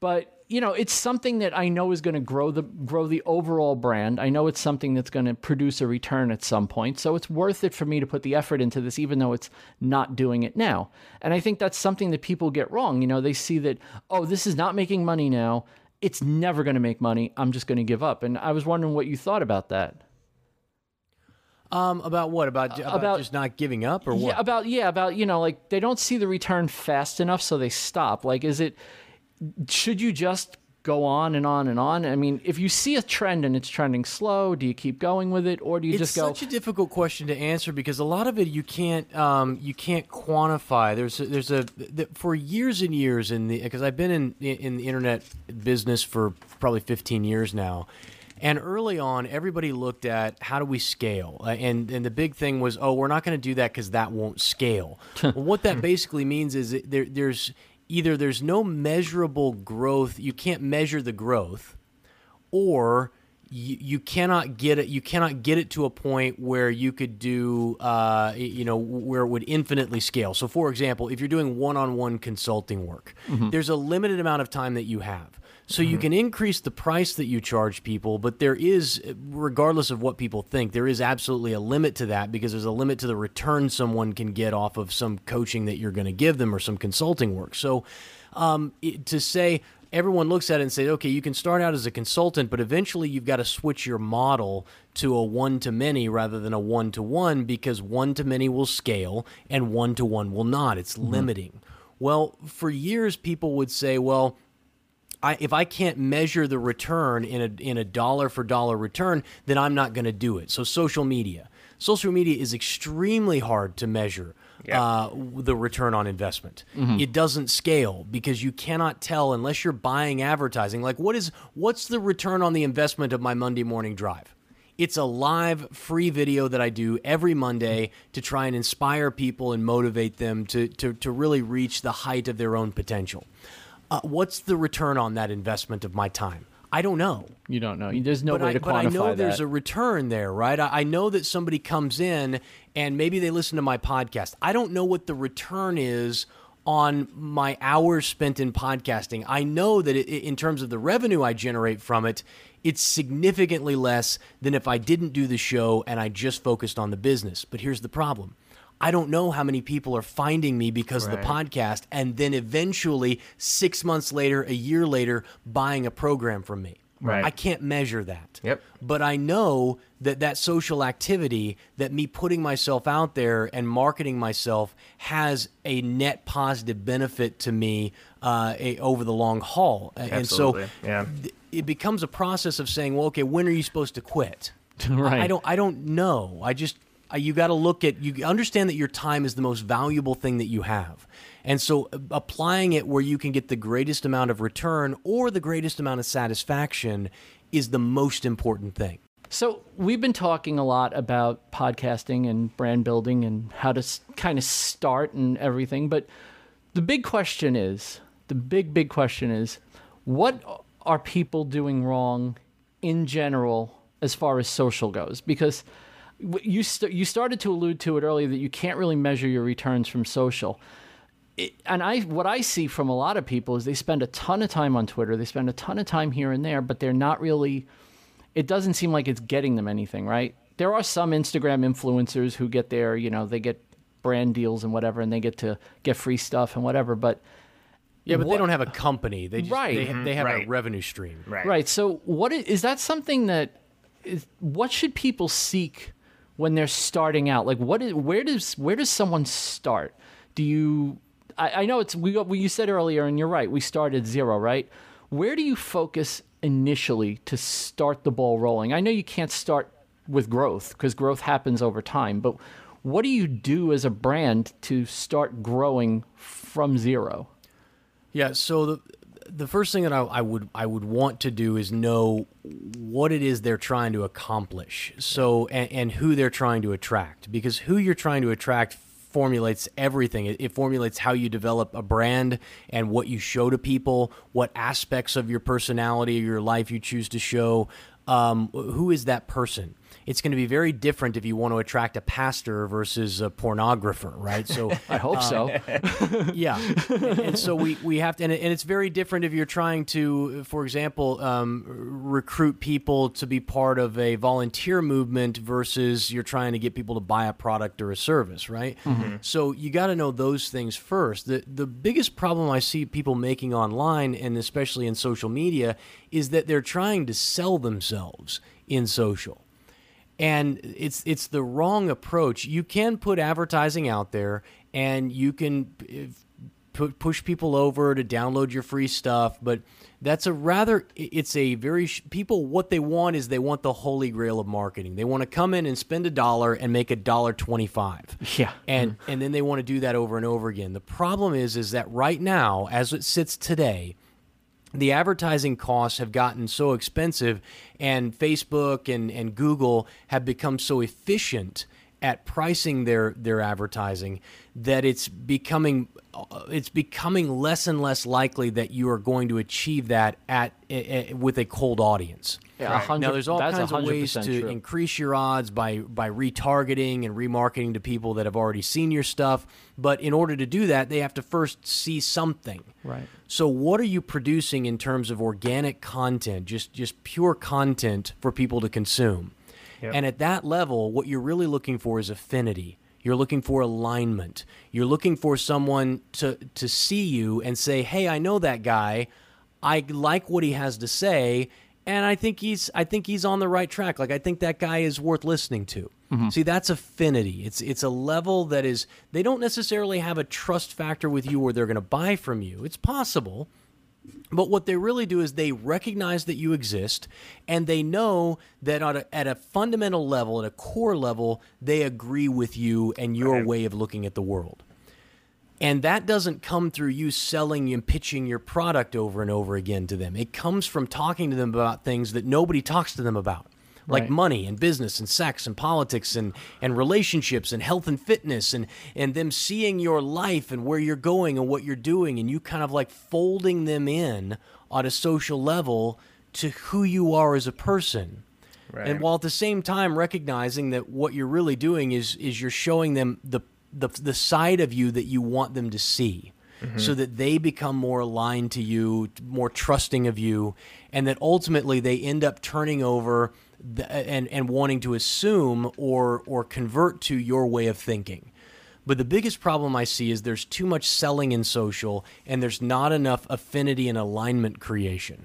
But you know, it's something that I know is going to grow the grow the overall brand. I know it's something that's going to produce a return at some point. So it's worth it for me to put the effort into this, even though it's not doing it now. And I think that's something that people get wrong. You know, they see that oh, this is not making money now. It's never going to make money. I'm just going to give up. And I was wondering what you thought about that. Um, about what? About, about, about- just not giving up or what? Yeah, about yeah, about you know, like they don't see the return fast enough, so they stop. Like, is it? Should you just go on and on and on? I mean, if you see a trend and it's trending slow, do you keep going with it, or do you it's just go? It's such a difficult question to answer because a lot of it you can't um, you can't quantify. There's a, there's a th- for years and years in the because I've been in in the internet business for probably 15 years now. And early on, everybody looked at how do we scale, Uh, and and the big thing was, oh, we're not going to do that because that won't scale. well, what that basically means is there, there's either there's no measurable growth, you can't measure the growth, or you, you cannot get it you cannot get it to a point where you could do uh, you know where it would infinitely scale. So for example if you're doing one-on-one consulting work there's a limited amount of time that you have so you can increase the price that you charge people but there is regardless of what people think there is absolutely a limit to that because there's a limit to the return someone can get off of some coaching that you're going to give them or some consulting work so um, it, to say everyone looks at it and says, okay, you can start out as a consultant, but eventually you've got to switch your model to a one to many rather than a one to one because one to many will scale and one to one will not. It's limiting. Well, for years, people would say, well, I, if I can't measure the return in a in a dollar for dollar return, then I'm not going to do it. So social media, social media is extremely hard to measure Yeah. uh, the return on investment. It doesn't scale because you cannot tell unless you're buying advertising. Like what is what's the return on the investment of my Monday morning drive? It's a live free video that I do every Monday to try and inspire people and motivate them to, to, to really reach the height of their own potential. Uh, what's the return on that investment of my time? I don't know. You don't know. There's no but way I, to but I know that. there's a return there, right? I, I know that somebody comes in and maybe they listen to my podcast. I don't know what the return is on my hours spent in podcasting. I know that it, in terms of the revenue I generate from it, it's significantly less than if I didn't do the show and I just focused on the business. But here's the problem. I don't know how many people are finding me because of the podcast and then eventually 6 months later, a year later buying a program from me. Right. I can't measure that. Yep. But I know that that social activity, that me putting myself out there and marketing myself has a net positive benefit to me uh, a, over the long haul. Absolutely. And so Yeah. th- it becomes a process of saying, well, okay, when are you supposed to quit? Right. I don't. I don't know. I just. I- You got to look at. You understand that your time is the most valuable thing that you have, and so uh, applying it where you can get the greatest amount of return or the greatest amount of satisfaction is the most important thing. So we've been talking a lot about podcasting and brand building and how to s- kind of start and everything, but the big question is, the big big question is, what are people doing wrong in general as far as social goes? Because you st- you started to allude to it earlier that you can't really measure your returns from social. It, and I what I see from a lot of people is they spend a ton of time on Twitter, they spend a ton of time here and there, but they're not really it doesn't seem like it's getting them anything, right? There are some Instagram influencers who get there, you know, they get brand deals and whatever, and they get to get free stuff and whatever. But Yeah, but What- they don't have a company. They just, Right. They, mm-hmm. they have a revenue stream. Right. right, so what is, is that something that is what should people seek when they're starting out? Like, what is where does where does someone start? Do you? I, I know it's we, we you said earlier, and you're right. We start at zero, right? Where do you focus initially to start the ball rolling? I know you can't start with growth because growth happens over time, but what do you do as a brand to start growing from zero? Yeah. So the the first thing that I, I would I would want to do is know what it is they're trying to accomplish. So and, and who they're trying to attract because who you're trying to attract formulates everything. It, it formulates how you develop a brand and what you show to people, what aspects of your personality or your life you choose to show. Um, who is that person? It's going to be very different if you want to attract a pastor versus a pornographer, right? So I hope so. yeah. And, and so we, we have to and, and it's very different if you're trying to for example um, recruit people to be part of a volunteer movement versus you're trying to get people to buy a product or a service right? So you got to know those things first. The, the biggest problem i see people making online and especially in social media is that they're trying to sell themselves in social and it's it's the wrong approach. You can put advertising out there, and you can pu- push people over to download your free stuff, but that's a rather it's a very sh- people what they want is they want the holy grail of marketing. They want to come in and spend a dollar and make a dollar 25. Yeah. And mm-hmm. and then they want to do that over and over again. The problem is is that right now as it sits today, the advertising costs have gotten so expensive and Facebook and, and Google have become so efficient at pricing their their advertising that it's becoming uh, it's becoming less and less likely that you are going to achieve that at, eh, with a cold audience. Yeah, a hundred- now there's all kinds of ways to true. increase your odds by by retargeting and remarketing to people that have already seen your stuff, but in order to do that, they have to first see something. Right. So what are you producing in terms of organic content, just just pure content for people to consume? Yep. And at that level, what you're really looking for is affinity. You're looking for alignment. You're looking for someone to to see you and say, "Hey, I know that guy. I like what he has to say, and I think he's I think he's on the right track. Like I think that guy is worth listening to." Mm-hmm. See, that's affinity. It's it's a level that is they don't necessarily have a trust factor with you where they're going to buy from you. It's possible, but what they really do is they recognize that you exist and they know that on a, at a fundamental level, at a core level, they agree with you and your Right. way of looking at the world. And that doesn't come through you selling and pitching your product over and over again to them. It comes from talking to them about things that nobody talks to them about. Like Right. money and business and sex and politics and, and relationships and health and fitness and, and them seeing your life and where you're going and what you're doing and you kind of like folding them in on a social level to who you are as a person. Right. And while at the same time recognizing that what you're really doing is is you're showing them the the, the side of you that you want them to see. Mm-hmm. So that they become more aligned to you, more trusting of you, and that ultimately they end up turning over the, and and wanting to assume or or convert to your way of thinking. But the biggest problem I see is there's too much selling in social, and there's not enough affinity and alignment creation.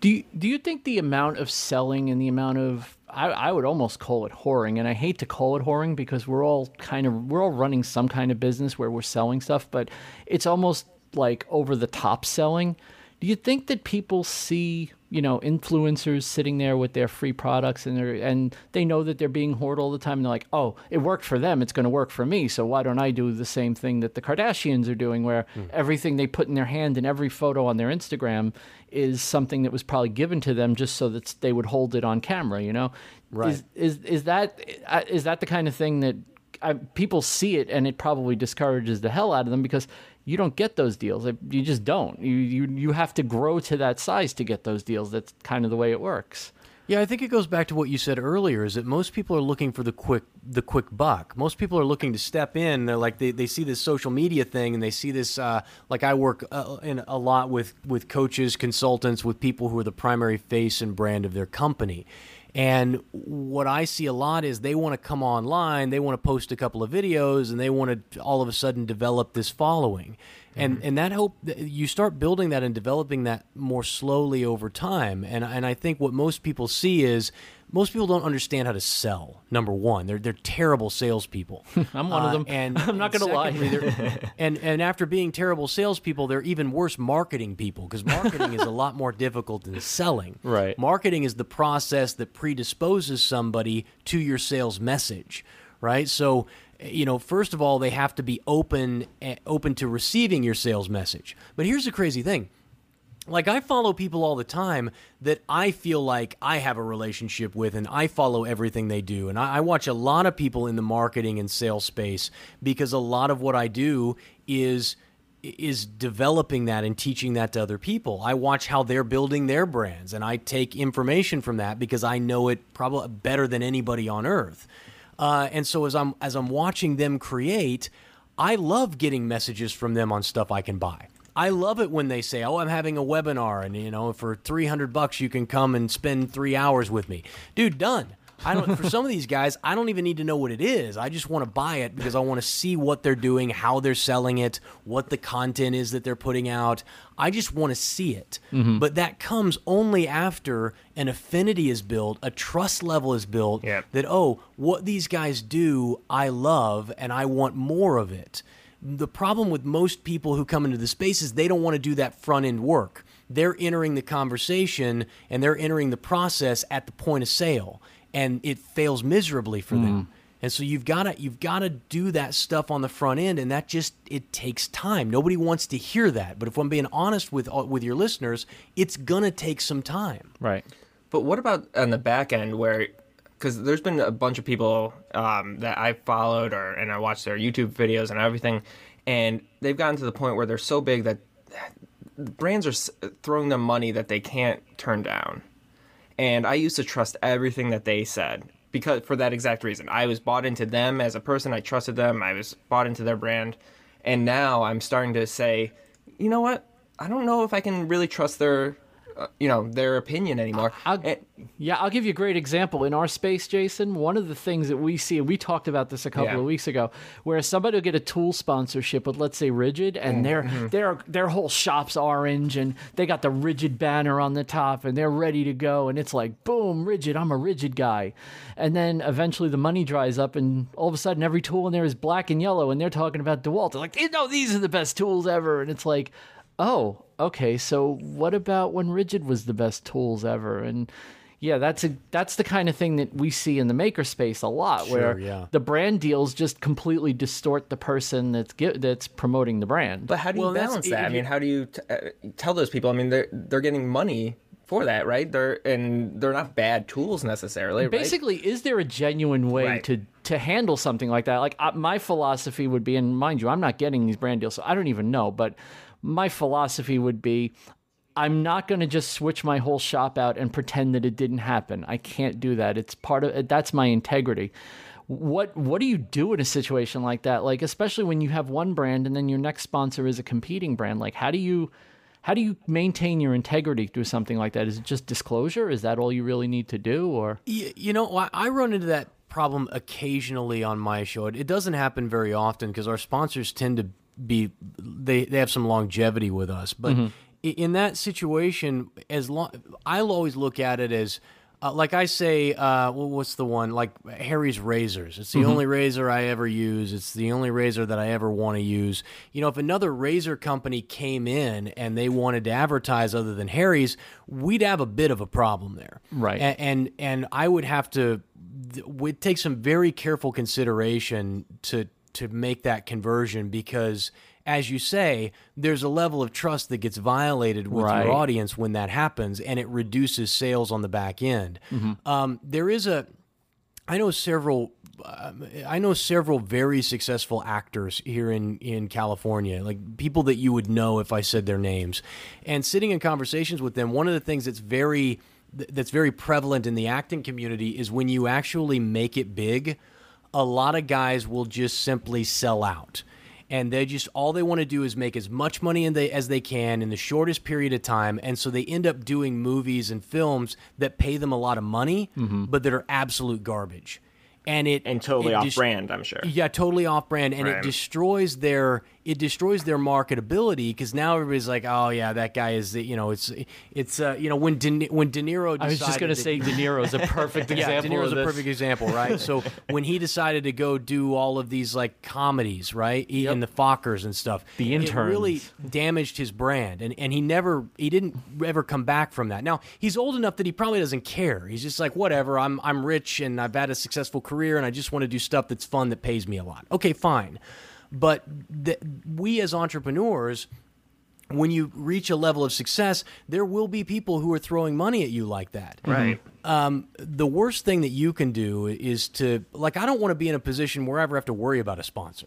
Do you, do you think the amount of selling and the amount of I, I would almost call it whoring, and I hate to call it whoring because we're all kind of we're all running some kind of business where we're selling stuff, but it's almost like over the top selling. Do you think that people see you know influencers sitting there with their free products and they and they know that they're being hoarded all the time and they're like, oh, it worked for them, it's going to work for me, so why don't I do the same thing that the Kardashians are doing, where everything they put in their hand and every photo on their Instagram is something that was probably given to them just so that they would hold it on camera, you know? Right. Is is, is that uh, is that the kind of thing that I, people see it and it probably discourages the hell out of them because you don't get those deals. You just don't. You you you have to grow to that size to get those deals. That's kind of the way it works. Yeah, I think it goes back to what you said earlier is that most people are looking for the quick the quick buck. Most people are looking to step in. They're like they, they see this social media thing and they see this uh, like I work uh, in a lot with with coaches, consultants, with people who are the primary face and brand of their company. And what I see a lot is they want to come online, they want to post a couple of videos, and they want to all of a sudden develop this following. And mm-hmm. and that hope you start building that and developing that more slowly over time. And and I think what most people see is most people don't understand how to sell. Number one, they're they're terrible salespeople. I'm one of Uh, them. and I'm not gonna lie. secondly, and and after being terrible salespeople, they're even worse marketing people because marketing is a lot more difficult than selling. Right. Marketing is the process that predisposes somebody to your sales message, right? So, you know, first of all, they have to be open eh, open to receiving your sales message. But here's the crazy thing like I follow people all the time that I feel like I have a relationship with, and I follow everything they do. And I, I watch a lot of people in the marketing and sales space because a lot of what I do is is developing that and teaching that to other people. I watch how they're building their brands, and I take information from that because I know it probably better than anybody on earth. Uh, and so as I'm as I'm watching them create, I love getting messages from them on stuff I can buy. I love it when they say, "Oh, I'm having a webinar, and you know, for 300 bucks, you can come and spend three hours with me." Dude, done. I don't. for some of these guys, I don't even need to know what it is. I just want to buy it because I want to see what they're doing, how they're selling it, what the content is that they're putting out. I just want to see it. Mm-hmm. But that comes only after an affinity is built, a trust level is built. Yep. That oh, what these guys do, I love, and I want more of it the problem with most people who come into the space is they don't want to do that front end work. They're entering the conversation and they're entering the process at the point of sale, and it fails miserably for them. And so you've got to you've got to do that stuff on the front end, and that just it takes time. Nobody wants to hear that, but if I'm being honest with uh, with your listeners, it's gonna take some time. Right. But what about on the back end where, because there's been a bunch of people um, that I followed or and I watched their YouTube videos and everything, and they've gotten to the point where they're so big that brands are throwing them money that they can't turn down. And I used to trust everything that they said because for that exact reason. I was bought into them as a person. I trusted them. I was bought into their brand. And now I'm starting to say, you know what? I don't know if I can really trust their, uh, you know, their opinion anymore. I'll, yeah, I'll give you a great example. In our space, Jason, one of the things that we see, and we talked about this a couple Yeah. of weeks ago, where somebody will get a tool sponsorship with, let's say, Ridgid, and their their their whole shop's orange, and they got the Ridgid banner on the top, and they're ready to go, and it's like, boom, Ridgid, I'm a Ridgid guy, and then eventually the money dries up, and all of a sudden every tool in there is black and yellow, and they're talking about DeWalt. They're like, you know, these are the best tools ever, and it's like, oh, okay, so what about when Ridgid was the best tools ever? And yeah, that's a that's the kind of thing that we see in the makerspace a lot, where yeah. the brand deals just completely distort the person that's gi- that's promoting the brand. But how do you Well, balance that? I mean, how do you t- uh, tell those people? I mean, they're they're getting money for that, right? They're and they're not bad tools necessarily. right? Basically, is there a genuine way Right. to to handle something like that? Like uh, my philosophy would be, and mind you, I'm not getting these brand deals, so I don't even know. But my philosophy would be, I'm not going to just switch my whole shop out and pretend that it didn't happen. I can't do that. It's part of that's my integrity. What what do you do in a situation like that? Like especially when you have one brand and then your next sponsor is a competing brand. Like how do you how do you maintain your integrity through something like that? Is it just disclosure? Is that all you really need to do or Y- You know, I run into that problem occasionally on my show. It doesn't happen very often because our sponsors tend to be they they have some longevity with us. But i in that situation, as long I'll always look at it as. Uh, like I say, uh, well, what's the one? Like Harry's razors. It's the only razor I ever use. It's the only razor that I ever want to use. You know, if another razor company came in and they wanted to advertise other than Harry's, we'd have a bit of a problem there. Right. A- and and I would have to would take some very careful consideration to to make that conversion because as you say there's a level of trust that gets violated with Right. your audience when that happens and it reduces sales on the back end um, there is a I know several. Um, I know several very successful actors here in in California, like people that you would know if I said their names. And sitting in conversations with them, one of the things that's very that's very prevalent in the acting community is when you actually make it big, a lot of guys will just simply sell out. And they just all they want to do is make as much money in they, as they can in the shortest period of time and so they end up doing movies and films that pay them a lot of money mm-hmm. but that are absolute garbage and it and totally it off dis- brand, I'm sure. yeah, totally off brand, and it destroys their it destroys their marketability because now everybody's like, oh yeah, that guy is the- you know it's it's uh, you know when De, when De Niro. Decided I was just going to say De Niro's a perfect yeah, example De Niro's of a this. perfect example, right? so when he decided to go do all of these like comedies, right, he, and the Fockers and stuff, The it really damaged his brand, and and he never he didn't ever come back from that. Now he's old enough that he probably doesn't care. He's just like whatever. I'm I'm rich and I've had a successful career, and I just want to do stuff that's fun that pays me a lot. Okay, fine, but th- we as entrepreneurs when you reach a level of success, there will be people who are throwing money at you like that. Right. Um, the worst thing that you can do is to like. I don't want to be in a position where I ever have to worry about a sponsor.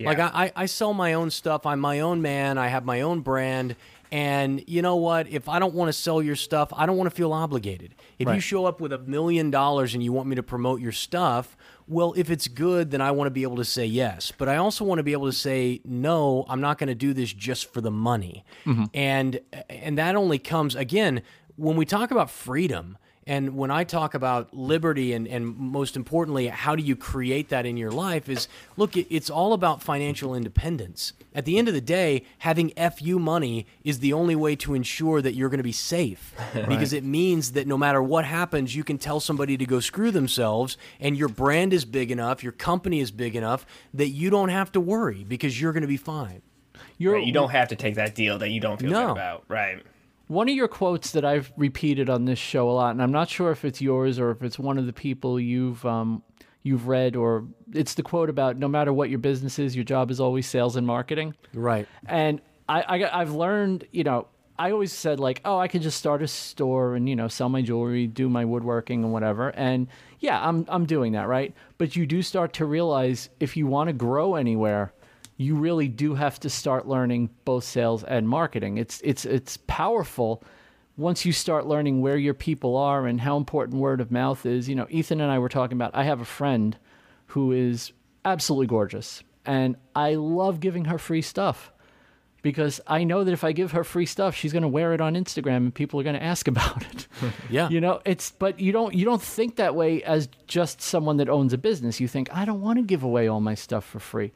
Like I, I, I sell my own stuff. I'm my own man. I have my own brand. And you know what? If I don't want to sell your stuff, I don't want to feel obligated. If you show up with a million dollars and you want me to promote your stuff, well, if it's good, then I want to be able to say yes. But I also want to be able to say no. I'm not going to do this just for the money. Mm-hmm. And and that only comes again when we talk about freedom. And when I talk about liberty and, and most importantly, how do you create that in your life is look, it's all about financial independence. At the end of the day, having FU money is the only way to ensure that you're going to be safe because it means that no matter what happens, you can tell somebody to go screw themselves and your brand is big enough, your company is big enough that you don't have to worry because you're going to be fine. You're, Right, You don't have to take that deal that you don't feel No. good about. Right. One of your quotes that I've repeated on this show a lot, and I'm not sure if it's yours or if it's one of the people you've um, you've read, or it's the quote about no matter what your business is, your job is always sales and marketing. Right. And I, I I've learned, you know, I always said like, oh, I could just start a store and you know sell my jewelry, do my woodworking and whatever. And yeah, I'm I'm doing that, right? But you do start to realize if you want to grow anywhere, you really do have to start learning both sales and marketing. It's it's it's powerful once you start learning where your people are and how important word of mouth is. You know, Ethan and I were talking about I have a friend who is absolutely gorgeous and I love giving her free stuff because I know that if I give her free stuff, she's going to wear it on Instagram and people are going to ask about it. Yeah. You know, it's but you don't you don't think that way as just someone that owns a business. You think I don't want to give away all my stuff for free.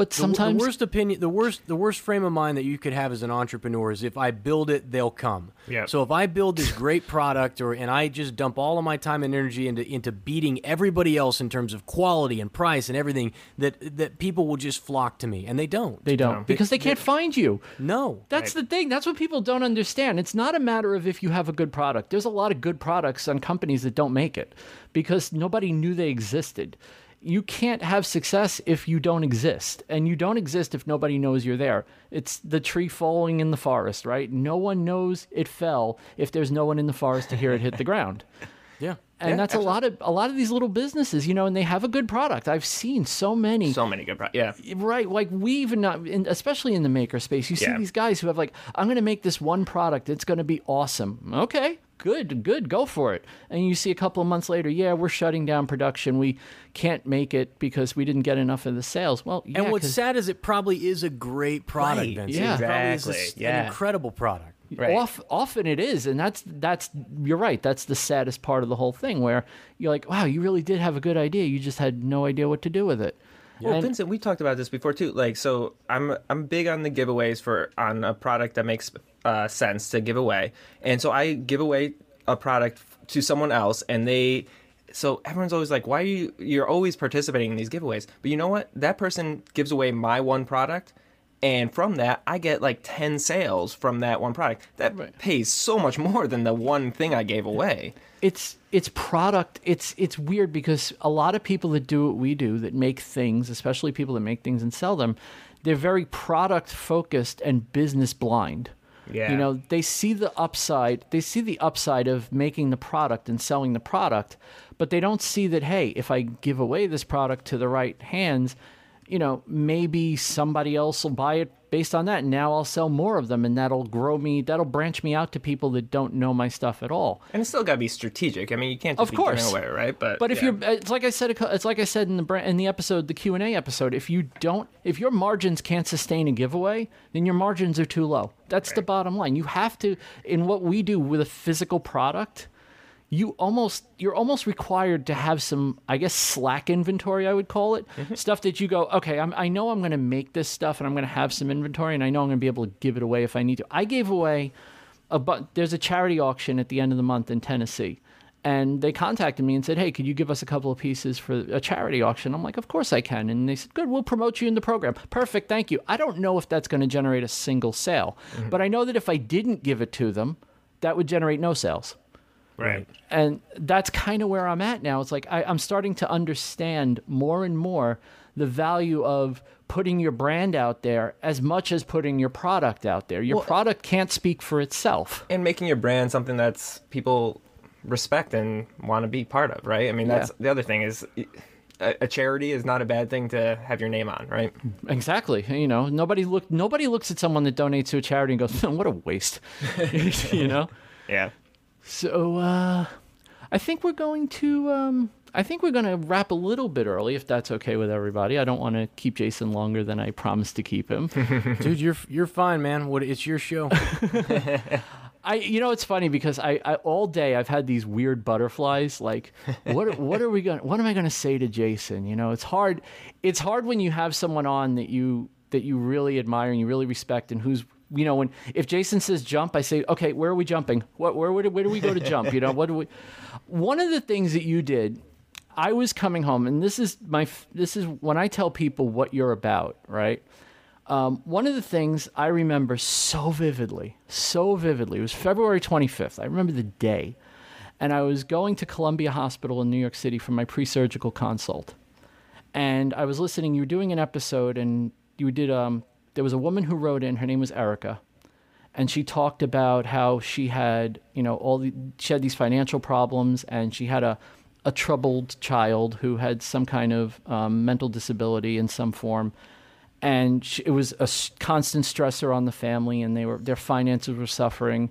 But sometimes the worst opinion, the worst, the worst frame of mind that you could have as an entrepreneur is if I build it, they'll come. Yeah. So if I build this great product, or and I just dump all of my time and energy into into beating everybody else in terms of quality and price and everything, that that people will just flock to me, and they don't. they don't because they can't find you. no. That's the thing. That's what people don't understand. It's not a matter of if you have a good product. There's a lot of good products on companies that don't make it because nobody knew they existed. You can't have success if you don't exist and you don't exist if nobody knows you're there it's the tree falling in the forest right no one knows it fell if there's no one in the forest to hear it hit the ground Yeah. and Yeah, that's a lot of a lot of these little businesses you know and they have a good product i've seen so many So many good products. Yeah. Right, like we even not, in, especially in the maker space, you see Yeah. these guys who have like, I'm going to make this one product. It's going to be awesome. Okay, good, good, go for it. And you see a couple of months later, yeah, we're shutting down production. We can't make it because we didn't get enough of the sales. Well, yeah, And what's sad is it probably is a great product, Right, Vince. yeah. It probably a Exactly, an yeah. incredible product. Right. Off, often it is, and that's that's you're right. That's the saddest part of the whole thing, where you're like, wow, you really did have a good idea. You just had no idea what to do with it. Well, And- Vincent, we talked about this before too. Like, so I'm I'm big on the giveaways for on a product that makes uh, sense to give away, and so I give away a product to someone else, and they. So everyone's always like, "Why are you? You're always participating in these giveaways." But you know what? That person gives away my one product, and from that, I get like ten sales from that one product. That Right. pays so much more than the one thing I gave away. it's it's product it's it's weird because a lot of people that do what we do that make things especially people that make things and sell them they're very product focused and business blind Yeah. you know they see the upside they see the upside of making the product and selling the product but they don't see that hey if i give away this product to the right hands you know maybe somebody else will buy it based on that now i'll sell more of them and that'll grow me that'll branch me out to people that don't know my stuff at all And it's still got to be strategic. I mean, you can't just Of course. away, right? But But if yeah. you're, uh, it's like I said, it's like I said in the in the episode, the Q and A episode. If you don't, if your margins can't sustain a giveaway, then your margins are too low. That's the bottom line. You have to, in what we do with a physical product, you almost you're almost required to have some, I guess, slack inventory. I would call it mm-hmm. stuff that you go, okay, I'm, I know I'm going to make this stuff and I'm going to have some inventory, and I know I'm going to be able to give it away if I need to. I gave away a but there's a charity auction at the end of the month in Tennessee. And they contacted me and said, "Hey, could you give us a couple of pieces for a charity auction?" I'm like, "Of course I can." And they said, "Good, we'll promote you in the program." Perfect, thank you. I don't know if that's going to generate a single sale, mm-hmm. but I know that if I didn't give it to them, that would generate no sales. Right. And that's kind of where I'm at now. It's like I, I'm starting to understand more and more the value of putting your brand out there as much as putting your product out there. Your Well- product can't speak for itself. and making your brand something that's people respect and want to be part of, right? I mean, that's Yeah. the other thing is a, a charity is not a bad thing to have your name on, right? Exactly. You know, nobody look nobody looks at someone that donates to a charity and goes, "What a waste." you know. Yeah. So uh, I think we're going to. Um, I think we're going to wrap a little bit early, if that's okay with everybody. I don't want to keep Jason longer than I promised to keep him. Dude, you're you're fine, man. What it's your show. I, you know, it's funny because I, I all day I've had these weird butterflies. Like, what, what are we going? What am I going to say to Jason? You know, it's hard. It's hard when you have someone on that you that you really admire and you really respect, and who's you know when if Jason says jump, I say, okay, where are we jumping? What where where do, where do we go to jump? You know, what do we? One of the things that you did, I was coming home, and this is my this is when I tell people what you're about, right? Um, one of the things I remember so vividly, so vividly, it was February 25th. I remember the day. And I was going to Columbia Hospital in New York City for my pre surgical consult. And I was listening, you were doing an episode, and you did, um, there was a woman who wrote in, her name was Erica. And she talked about how she had, you know, all the, she had these financial problems, and she had a, a troubled child who had some kind of um, mental disability in some form and she, it was a constant stressor on the family and they were their finances were suffering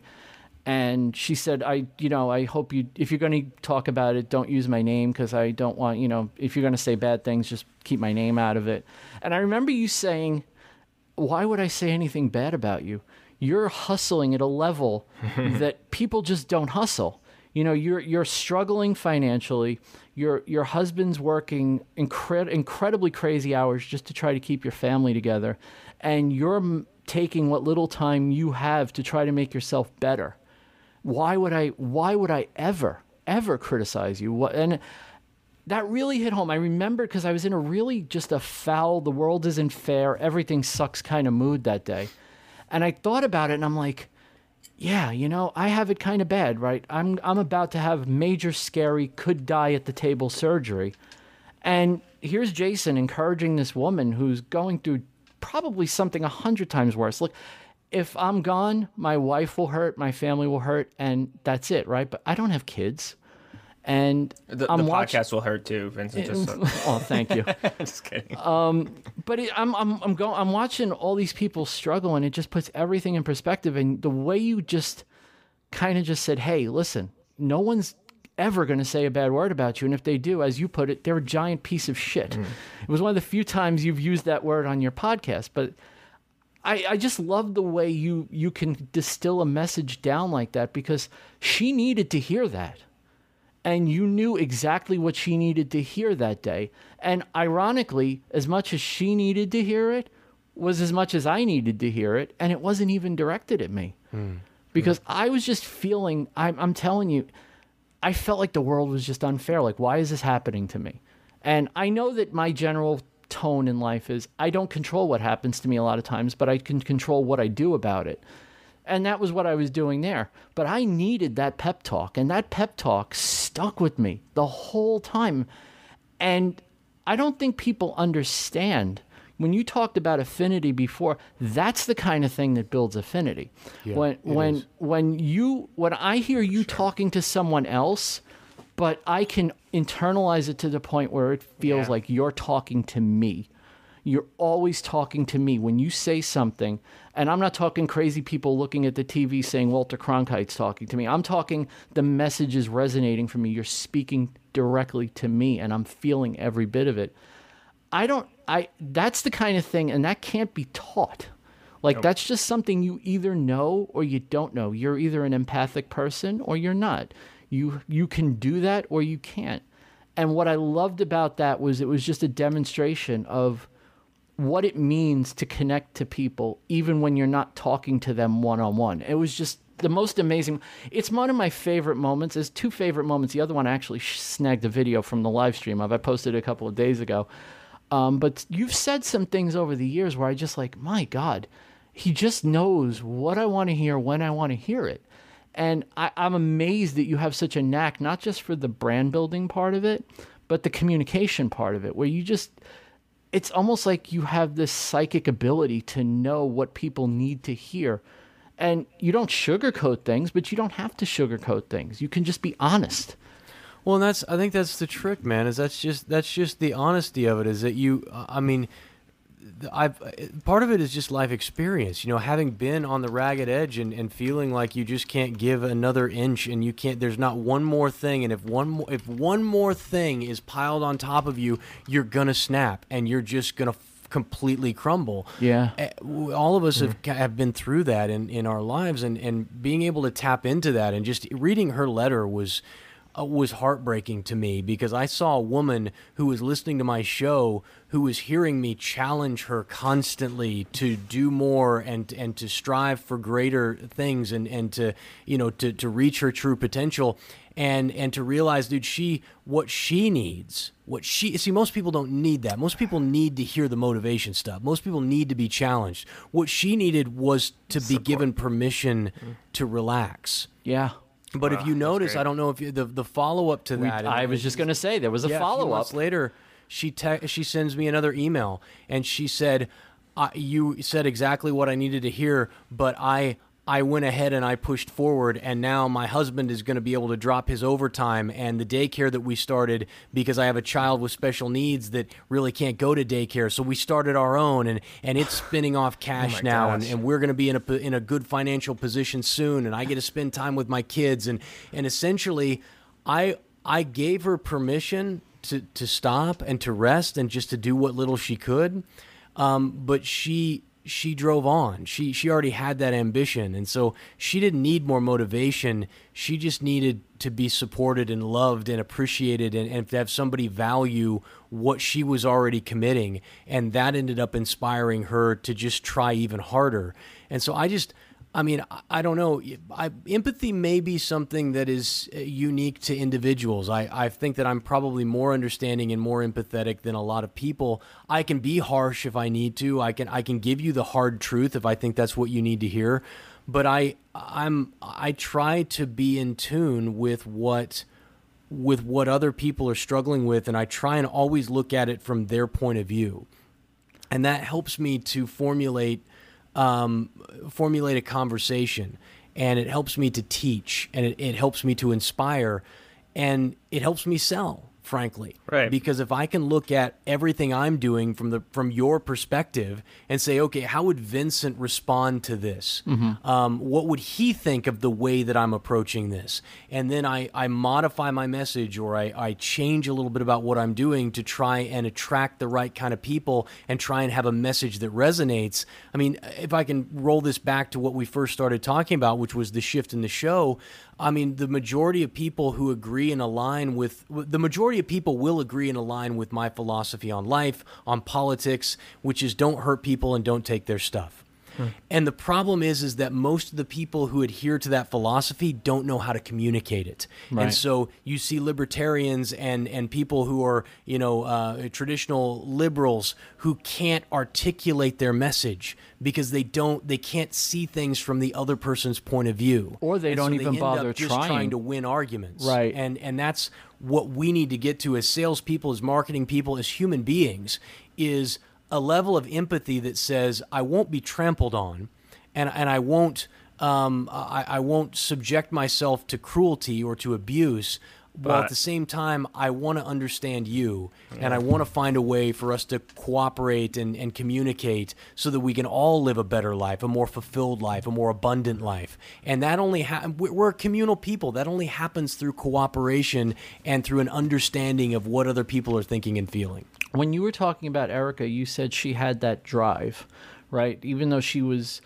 and she said i you know i hope you if you're going to talk about it don't use my name because i don't want you know if you're going to say bad things just keep my name out of it and i remember you saying why would i say anything bad about you? You're hustling at a level that people just don't hustle. You know you're you're struggling financially. Your your husband's working incred- incredibly crazy hours just to try to keep your family together and you're m- taking what little time you have to try to make yourself better. Why would i why would i ever ever criticize you? What and that really hit home i remember because i was in a really just a foul the world isn't fair everything sucks kind of mood that day and i thought about it and i'm like yeah, you know, I have it kind of bad, right? I'm I'm about to have major scary could die at the table surgery. And here's Jason encouraging this woman who's going through probably something a hundred times worse. Look, if I'm gone, my wife will hurt, my family will hurt, and that's it, right? But I don't have kids. And The, I'm the watching. podcast will hurt too, Vincent. Just so, oh, thank you. just kidding. Um, but it, I'm I'm I'm going. I'm watching all these people struggle, and it just puts everything in perspective. And the way you just kind of just said, "Hey, listen, no one's ever going to say a bad word about you, and if they do, as you put it, they're a giant piece of shit." Mm. It was one of the few times you've used that word on your podcast, but. I, I just love the way you you can distill a message down like that because she needed to hear that and you knew exactly what she needed to hear that day. And ironically, as much as she needed to hear it, was as much as I needed to hear it, and it wasn't even directed at me. Hmm. Because I was just feeling, I'm, I'm telling you, I felt like the world was just unfair. Like, why is this happening to me? And I know that my general tone in life is I don't control what happens to me a lot of times, but I can control what I do about it. And that was what I was doing there. But I needed that pep talk, and that pep talk stuck with me the whole time. And I don't think people understand. When you talked about affinity before, that's the kind of thing that builds affinity. when it when is. when you when I hear you talking to someone else, but I can internalize it to the point where it feels Yeah. like you're talking to me. You're always talking to me when you say something, and I'm not talking crazy people looking at the TV saying Walter Cronkite's talking to me. I'm talking the message is resonating for me. You're speaking directly to me, and I'm feeling every bit of it. I don't. I that's the kind of thing, and that can't be taught. Like that's just something you either know or you don't know. You're either an empathic person or you're not. You you can do that or you can't. And what I loved about that was it was just a demonstration of what it means to connect to people even when you're not talking to them one on one. It was just the most amazing. It's one of my favorite moments. There's two favorite moments. The other one I actually snagged a video from the live stream of. I posted a couple of days ago. Um, but you've said some things over the years where I just like, my God, he just knows what I want to hear when I want to hear it. And I, I'm amazed that you have such a knack, not just for the brand building part of it, but the communication part of it, where you just, it's almost like you have this psychic ability to know what people need to hear. And you don't sugarcoat things, but you don't have to sugarcoat things. You can just be honest. Well, and that's I think that's the trick, man. Is that's just that's just the honesty of it. Is that you? I mean, I've part of it is just life experience. You know, having been on the ragged edge and, and feeling like you just can't give another inch, and you can't. There's not one more thing, and if one more if one more thing is piled on top of you, you're gonna snap, and you're just gonna f- completely crumble. Yeah. Eh, all of us have, have been through that in, in our lives and, and being able to tap into that and just reading her letter was uh, was heartbreaking to me because I saw a woman who was listening to my show who was hearing me challenge her constantly to do more and and to strive for greater things and, and to you know to, to reach her true potential and and to realize dude she what she needs what she see most people don't need that. Most people need to hear the motivation stuff. Most people need to be challenged. What she needed was to be given permission to relax. Yeah. But if you notice i don't know if you, the the follow-up to We, that I was just going to say there was a yeah, follow up. later, she te- she sends me another email, and she said, I "You said exactly what I needed to hear, but I." I went ahead and I pushed forward, and now my husband is going to be able to drop his overtime and the daycare that we started because I have a child with special needs that really can't go to daycare. So we started our own, and, and it's spinning off cash my now, and, and we're going to be in a in a good financial position soon, and I get to spend time with my kids, and and essentially, I I gave her permission to to stop and to rest and just to do what little she could, um, but she she drove on. She she already had that ambition, and so she didn't need more motivation. She just needed to be supported and loved and appreciated, and, and to have somebody value what she was already committing, and that ended up inspiring her to just try even harder. And so I just. I mean, I- don't know. I, empathy may be something that is uh, unique to individuals. I, I think that I'm probably more understanding and more empathetic than a lot of people. I can be harsh if I need to. I can I can give you the hard truth if I think that's what you need to hear. But I I'm I try to be in tune with what with what other people are struggling with, and I try and always look at it from their point of view, and that helps me to formulate um, formulate a conversation, and it helps me to teach, and it, it helps me to inspire, and it helps me sell frankly. Right. Because if I can look at everything I'm doing from the from your perspective and say, okay, how would Vincent respond to this? Um, what would he think of the way that I'm approaching this? And then I, I modify my message or I, I change a little bit about what I'm doing to try and attract the right kind of people and try and have a message that resonates. I mean, if I can roll this back to what we first started talking about, which was the shift in the show, I mean, the majority of people who agree and align with the majority of people will agree and align with my philosophy on life, on politics, which is don't hurt people and don't take their stuff. And the problem is, is that most of the people who adhere to that philosophy don't know how to communicate it. Right. And so you see libertarians and and people who are you know uh, traditional liberals who can't articulate their message because they don't they can't see things from the other person's point of view, Or they And don't so even end bother just trying. trying to win arguments. Right. And and that's what we need to get to as salespeople, as marketing people, as human beings, is a level of empathy that says, I won't be trampled on and and I won't um, I, I won't subject myself to cruelty or to abuse. While at the same time, I want to understand you, and I want to find a way for us to cooperate and, and communicate so that we can all live a better life, a more fulfilled life, a more abundant life. And that only ha- we- we're communal people. That only happens through cooperation and through an understanding of what other people are thinking and feeling. when you were talking about Erica, you said she had that drive, right? Even though she was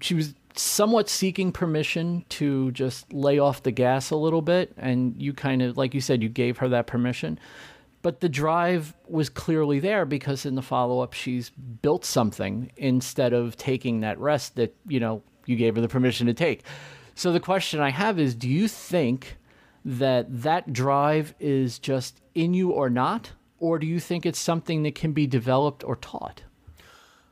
she was somewhat seeking permission to just lay off the gas a little bit and you kind of like you said you gave her that permission. But the drive was clearly there because in the follow-up she's built something instead of taking that rest that, you know, you gave her the permission to take. So the question I have is do you think that that drive is just in you or not or do you think it's something that can be developed or taught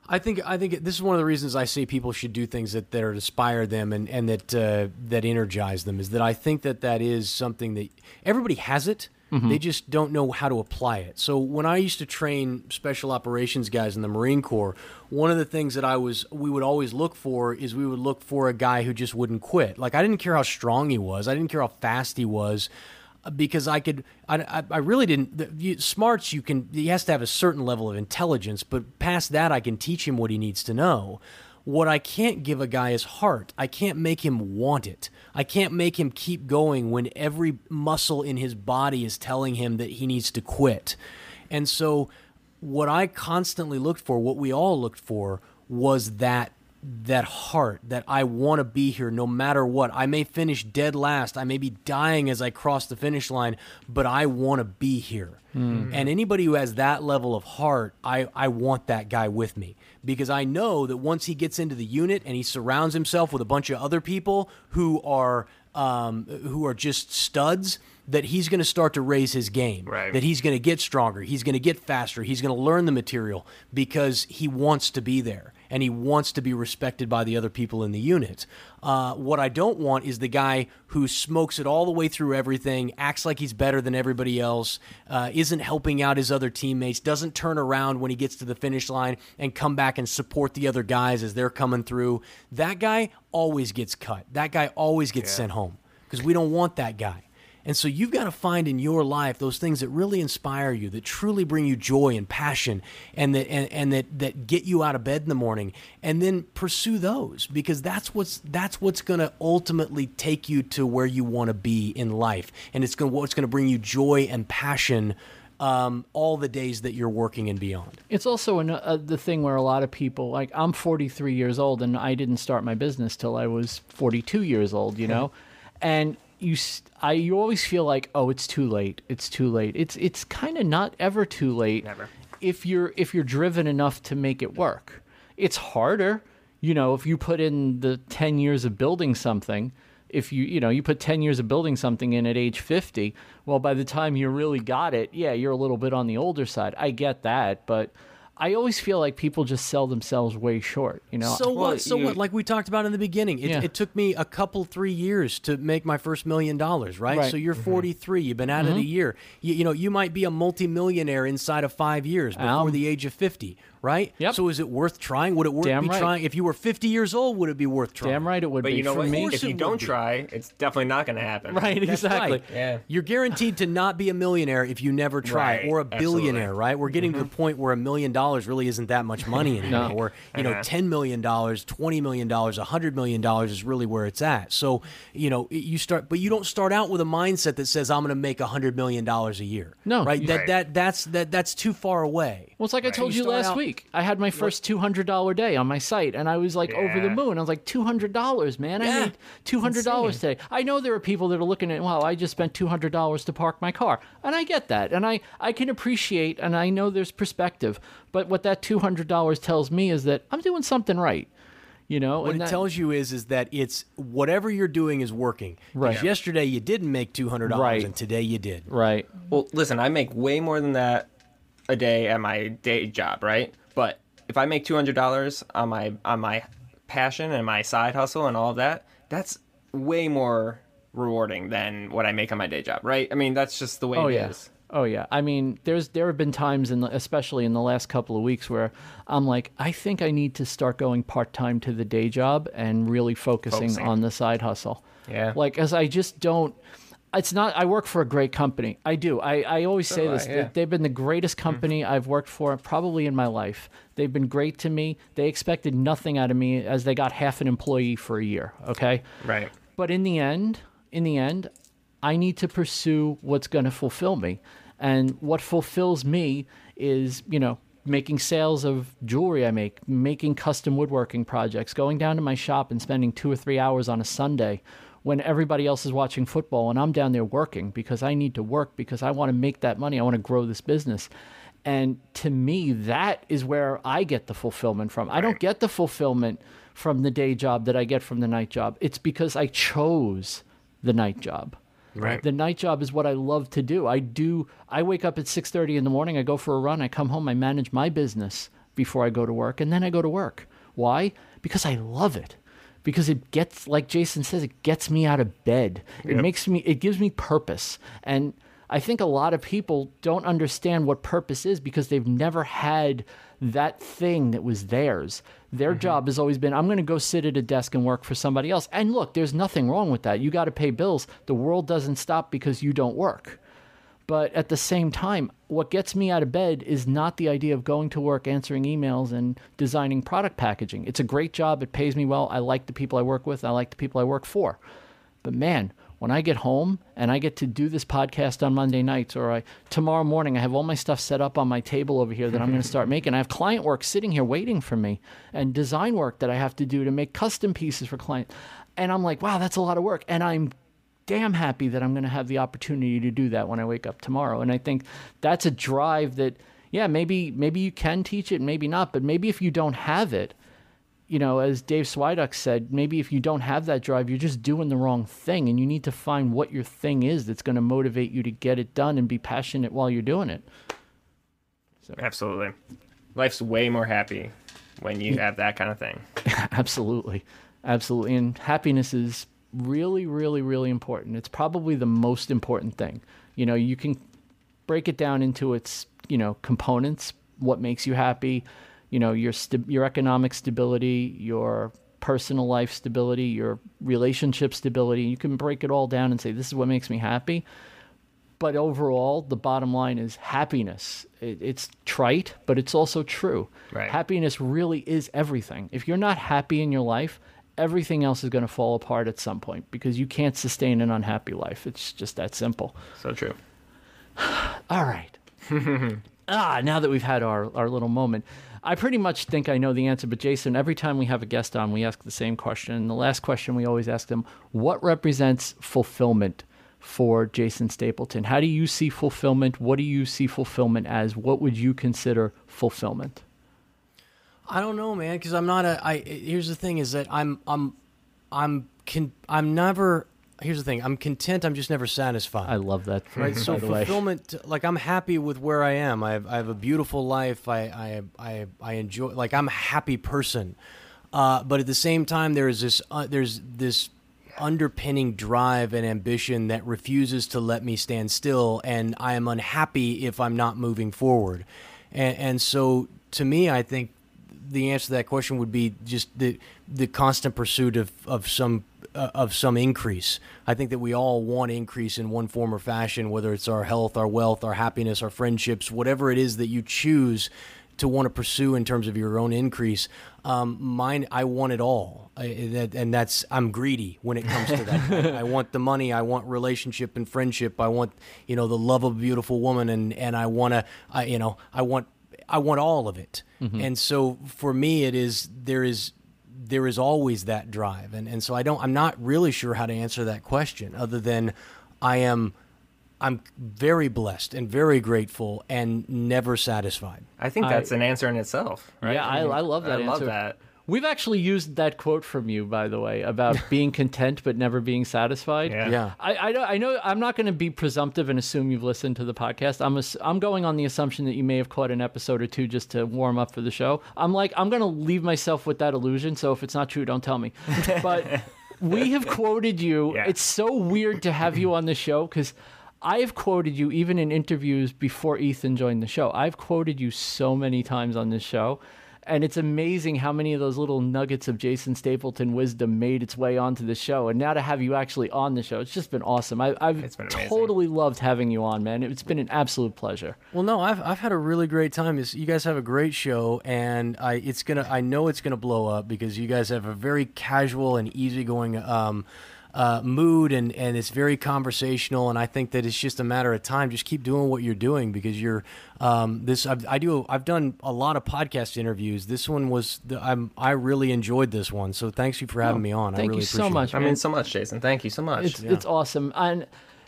I think I think this is one of the reasons I say people should do things that that inspire them and and that uh, that energize them is that I think that that is something that everybody has it. They just don't know how to apply it. So when I used to train special operations guys in the Marine Corps, one of the things that I was we would always look for is we would look for a guy who just wouldn't quit. Like I didn't care how strong he was, I didn't care how fast he was because I could, I, I- really didn't. The, you, smarts, you can. He has to have a certain level of intelligence, but past that, I can teach him what he needs to know. What I can't give a guy is heart. I can't make him want it. I can't make him keep going when every muscle in his body is telling him that he needs to quit. And so, what I constantly looked for, what we all looked for, was that that heart that I want to be here no matter what. I may finish dead last. I may be dying as I cross the finish line, but I want to be here. And anybody who has that level of heart, I, I want that guy with me because I know that once he gets into the unit and he surrounds himself with a bunch of other people who are um, who are just studs, that he's going to start to raise his game. Right. That he's going to get stronger. He's going to get faster. He's going to learn the material because he wants to be there and he wants to be respected by the other people in the unit. Uh, what I don't want is the guy who smokes it all the way through everything, acts like he's better than everybody else, uh, isn't helping out his other teammates, doesn't turn around when he gets to the finish line and come back and support the other guys as they're coming through. That guy always gets cut. That guy always gets sent home because we don't want that guy. And so you've got to find in your life those things that really inspire you, that truly bring you joy and passion, and that and, and that that get you out of bed in the morning, and then pursue those because that's what's that's what's going to ultimately take you to where you want to be in life, and it's going what's going to bring you joy and passion um, all the days that you're working and beyond. It's also an, uh, the thing where a lot of people, like I'm 43 years old and I didn't start my business till I was 42 years old, you know, and you, I, you always feel like, oh, it's too late. It's too late. It's, it's kind of not ever too late. Never. If you're, if you're driven enough to make it work, it's harder. You know, if you put in the 10 years of building something, if you you know you put 10 years of building something in at age 50 well by the time you really got it yeah you're a little bit on the older side i get that but I always feel like people just sell themselves way short. You know, So Well, what? So you- what? Like we talked about in the beginning, it, Yeah. it took me a couple, three years to make my first million dollars. Right? Right. Mm-hmm. So you're 43. You've been at it a year. You, you know, you might be a multimillionaire inside of five years before Um, the age of 50. Right? Yep. So is it worth trying? Would it worth Damn be right. trying? If you were 50 years old, would it be worth trying? damn right it would But be you know for what? me. If it you would don't be. try, it's definitely not going to happen. Right, That's exactly. right. Yeah. You're guaranteed to not be a millionaire if you never try, Right, or a absolutely. Mm-hmm. billionaire, right? We're getting to the point where a million dollars really isn't that much money anymore. Or you know, Uh-huh. ten million dollars, twenty million dollars, a hundred million dollars is really where it's at. So you know, you start, but you don't start out with a mindset that says I'm going to make a hundred million dollars a year. No, right? That Right. that that's that that's too far away. Well, it's like I told You you start last out- week. I had my first two hundred dollar day on my site, and I was like over the moon. I was like two hundred dollars, man. I Yeah. made two hundred dollars today. I know there are people that are looking at, wow, I just spent two hundred dollars to park my car, and I get that, and I I can appreciate, and I know there's perspective. But what that two hundred dollars tells me is that I'm doing something right. You know, What and it that- tells you is is that it's whatever you're doing is working Right. Yesterday you didn't make two hundred dollars, Right. and today you did. right. Well, listen, I make way more than that a day at my day job, right? But if I make two hundred dollars on my on my passion and my side hustle and all of that, that's way more rewarding than what I make on my day job, right? I mean, that's just the way Oh it yeah. is. Oh yeah. I mean, there's there have been times in the, especially in the last couple of weeks where I'm like, I think I need to start going part time to the day job and really focusing, Focusing. on the side hustle. Yeah. Like as I just don't. It's not. I work for a great company. I do. I, I always say do I, this. yeah. They've been the greatest mm-hmm. company I've worked for probably in my life. They've been great to me. They expected nothing out of me as they got half an employee for a year. Okay. Right. But in the end, in the end, I need to pursue what's going to fulfill me. And what fulfills me is, you know, making sales of jewelry I make, making custom woodworking projects, going down to my shop and spending 2 or 3 hours on a Sunday when everybody else is watching football and I'm down there working because I need to work because I want to make that money. I want to grow this business. And to me, that is where I get the fulfillment from. I don't get the fulfillment from the day job that I get from the night job. It's because I chose the night job. Right. The night job is what I love to do. I do I wake up at 6:30 in the morning, I go for a run, I come home, I manage my business before I go to work, and then I go to work. Why? Because I love it. Because it gets like Jason says, it gets me out of bed. It makes me it gives me purpose. And I think a lot of people don't understand what purpose is because they've never had that thing that was theirs. Their mm-hmm. job has always been I'm going to go sit at a desk and work for somebody else. And look, there's nothing wrong with that. You got to pay bills. The world doesn't stop because you don't work. But at the same time, what gets me out of bed is not the idea of going to work, answering emails, and designing product packaging. It's a great job. It pays me well. I like the people I work with. I like the people I work for. But man, when I get home and I get to do this podcast on Monday nights, or I tomorrow morning I have all my stuff set up on my table over here that I'm going to start making. I have client work sitting here waiting for me, and design work that I have to do to make custom pieces for clients. And I'm like, wow, that's a lot of work. And I'm damn happy that I'm going to have the opportunity to do that when I wake up tomorrow. And I think that's a drive that, yeah, maybe maybe you can teach it, maybe not, but maybe if you don't have it, you know, as Dave Swiduck said, maybe if you don't have that drive, you're just doing the wrong thing, and you need to find what your thing is that's going to motivate you to get it done and be passionate while you're doing it. Absolutely. Life's way more happy when you have that kind of thing. Absolutely. Absolutely. And happiness is really, really, really important. It's probably the most important thing. You know, you can break it down into its, you know, components, what makes you happy, you know, your st- your economic stability, your personal life stability, your relationship stability. You can break it all down and say this is what makes me happy. But overall, the bottom line is happiness. It, it's trite, but it's also true. Right. Happiness really is everything. If you're not happy in your life, everything else is going to fall apart at some point because you can't sustain an unhappy life. It's just that simple. So true. All right. ah, now that we've had our, our little moment, I pretty much think I know the answer. But Jason, every time we have a guest on, we ask the same question. And the last question we always ask them what represents fulfillment for Jason Stapleton? How do you see fulfillment? What do you see fulfillment as? What would you consider fulfillment? I don't know, man, because I'm not a. I here's the thing: is that I'm I'm I'm can I'm never here's the thing. I'm content. I'm just never satisfied. I love that. right so by the way. fulfillment like i'm happy with where i am i have, I have a beautiful life I, I i i enjoy like i'm a happy person uh, but at the same time there is this uh, there's this underpinning drive and ambition that refuses to let me stand still and i am unhappy if i'm not moving forward and, and so to me i think the answer to that question would be just the the constant pursuit of, of some uh, of some increase. I think that we all want increase in one form or fashion, whether it's our health, our wealth, our happiness, our friendships, whatever it is that you choose to want to pursue in terms of your own increase. Um, mine, I want it all, I, that, and that's I'm greedy when it comes to that. I, I want the money, I want relationship and friendship, I want you know the love of a beautiful woman, and and I want to, I, you know, I want I want all of it. Mm-hmm. And so for me, it is there is there is always that drive, and and so I don't I'm not really sure how to answer that question other than I am I'm very blessed and very grateful and never satisfied. I think I- that's an answer in itself, right? Yeah, I, I love that I love that. We've actually used that quote from you, by the way, about being content but never being satisfied. Yeah. Yeah. I, I, know, I know I'm not going to be presumptive and assume you've listened to the podcast. I'm ass- I'm going on the assumption that you may have caught an episode or two just to warm up for the show. I'm like I'm going to leave myself with that illusion. So if it's not true, don't tell me. But we have quoted you. Yeah. It's so weird to have you on the show because. I've quoted you even in interviews before Ethan joined the show. I've quoted you so many times on this show. And it's amazing how many of those little nuggets of Jason Stapleton wisdom made its way onto the show. And now to have you actually on the show, it's just been awesome. I, I've It's been totally loved having you on, man. It's been an absolute pleasure. Well, no, I've I've had a really great time. It's, you guys have a great show, and I it's gonna I know it's gonna blow up because you guys have a very casual and easygoing um, uh, mood, and and it's very conversational. And I think that it's just a matter of time. Just keep doing what you're doing because you're um, this. I've, I do. I've done a lot of podcast interviews. This one was the, I'm I really enjoyed this one. So thanks you for having me on. I thank really you so much. it. I mean, so much, Jason. Thank you so much. It's it's awesome. And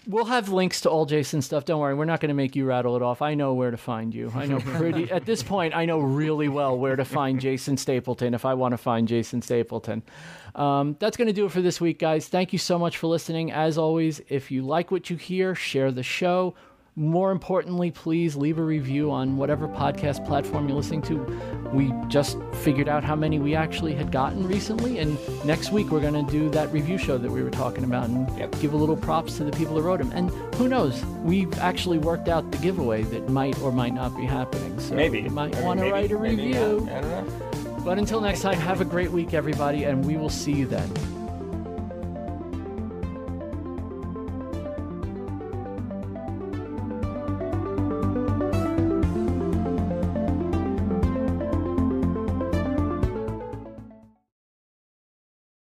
we'll have links to all Jason's stuff. Don't worry, we're not going to make you rattle it off. I know where to find you. I know pretty at this point. I know really well where to find Jason Stapleton if I want to find Jason Stapleton. Um, that's going to do it for this week, guys. Thank you so much for listening. As always, if you like what you hear, share the show. More importantly, please leave a review on whatever podcast platform you're listening to. We just figured out how many we actually had gotten recently, and next week we're going to do that review show that we were talking about and Yep. give a little props to the people who wrote them. And who knows, we've actually worked out the giveaway that might or might not be happening. So maybe you might want to write a review. I don't know. But until next time, have a great week, everybody, and we will see you then.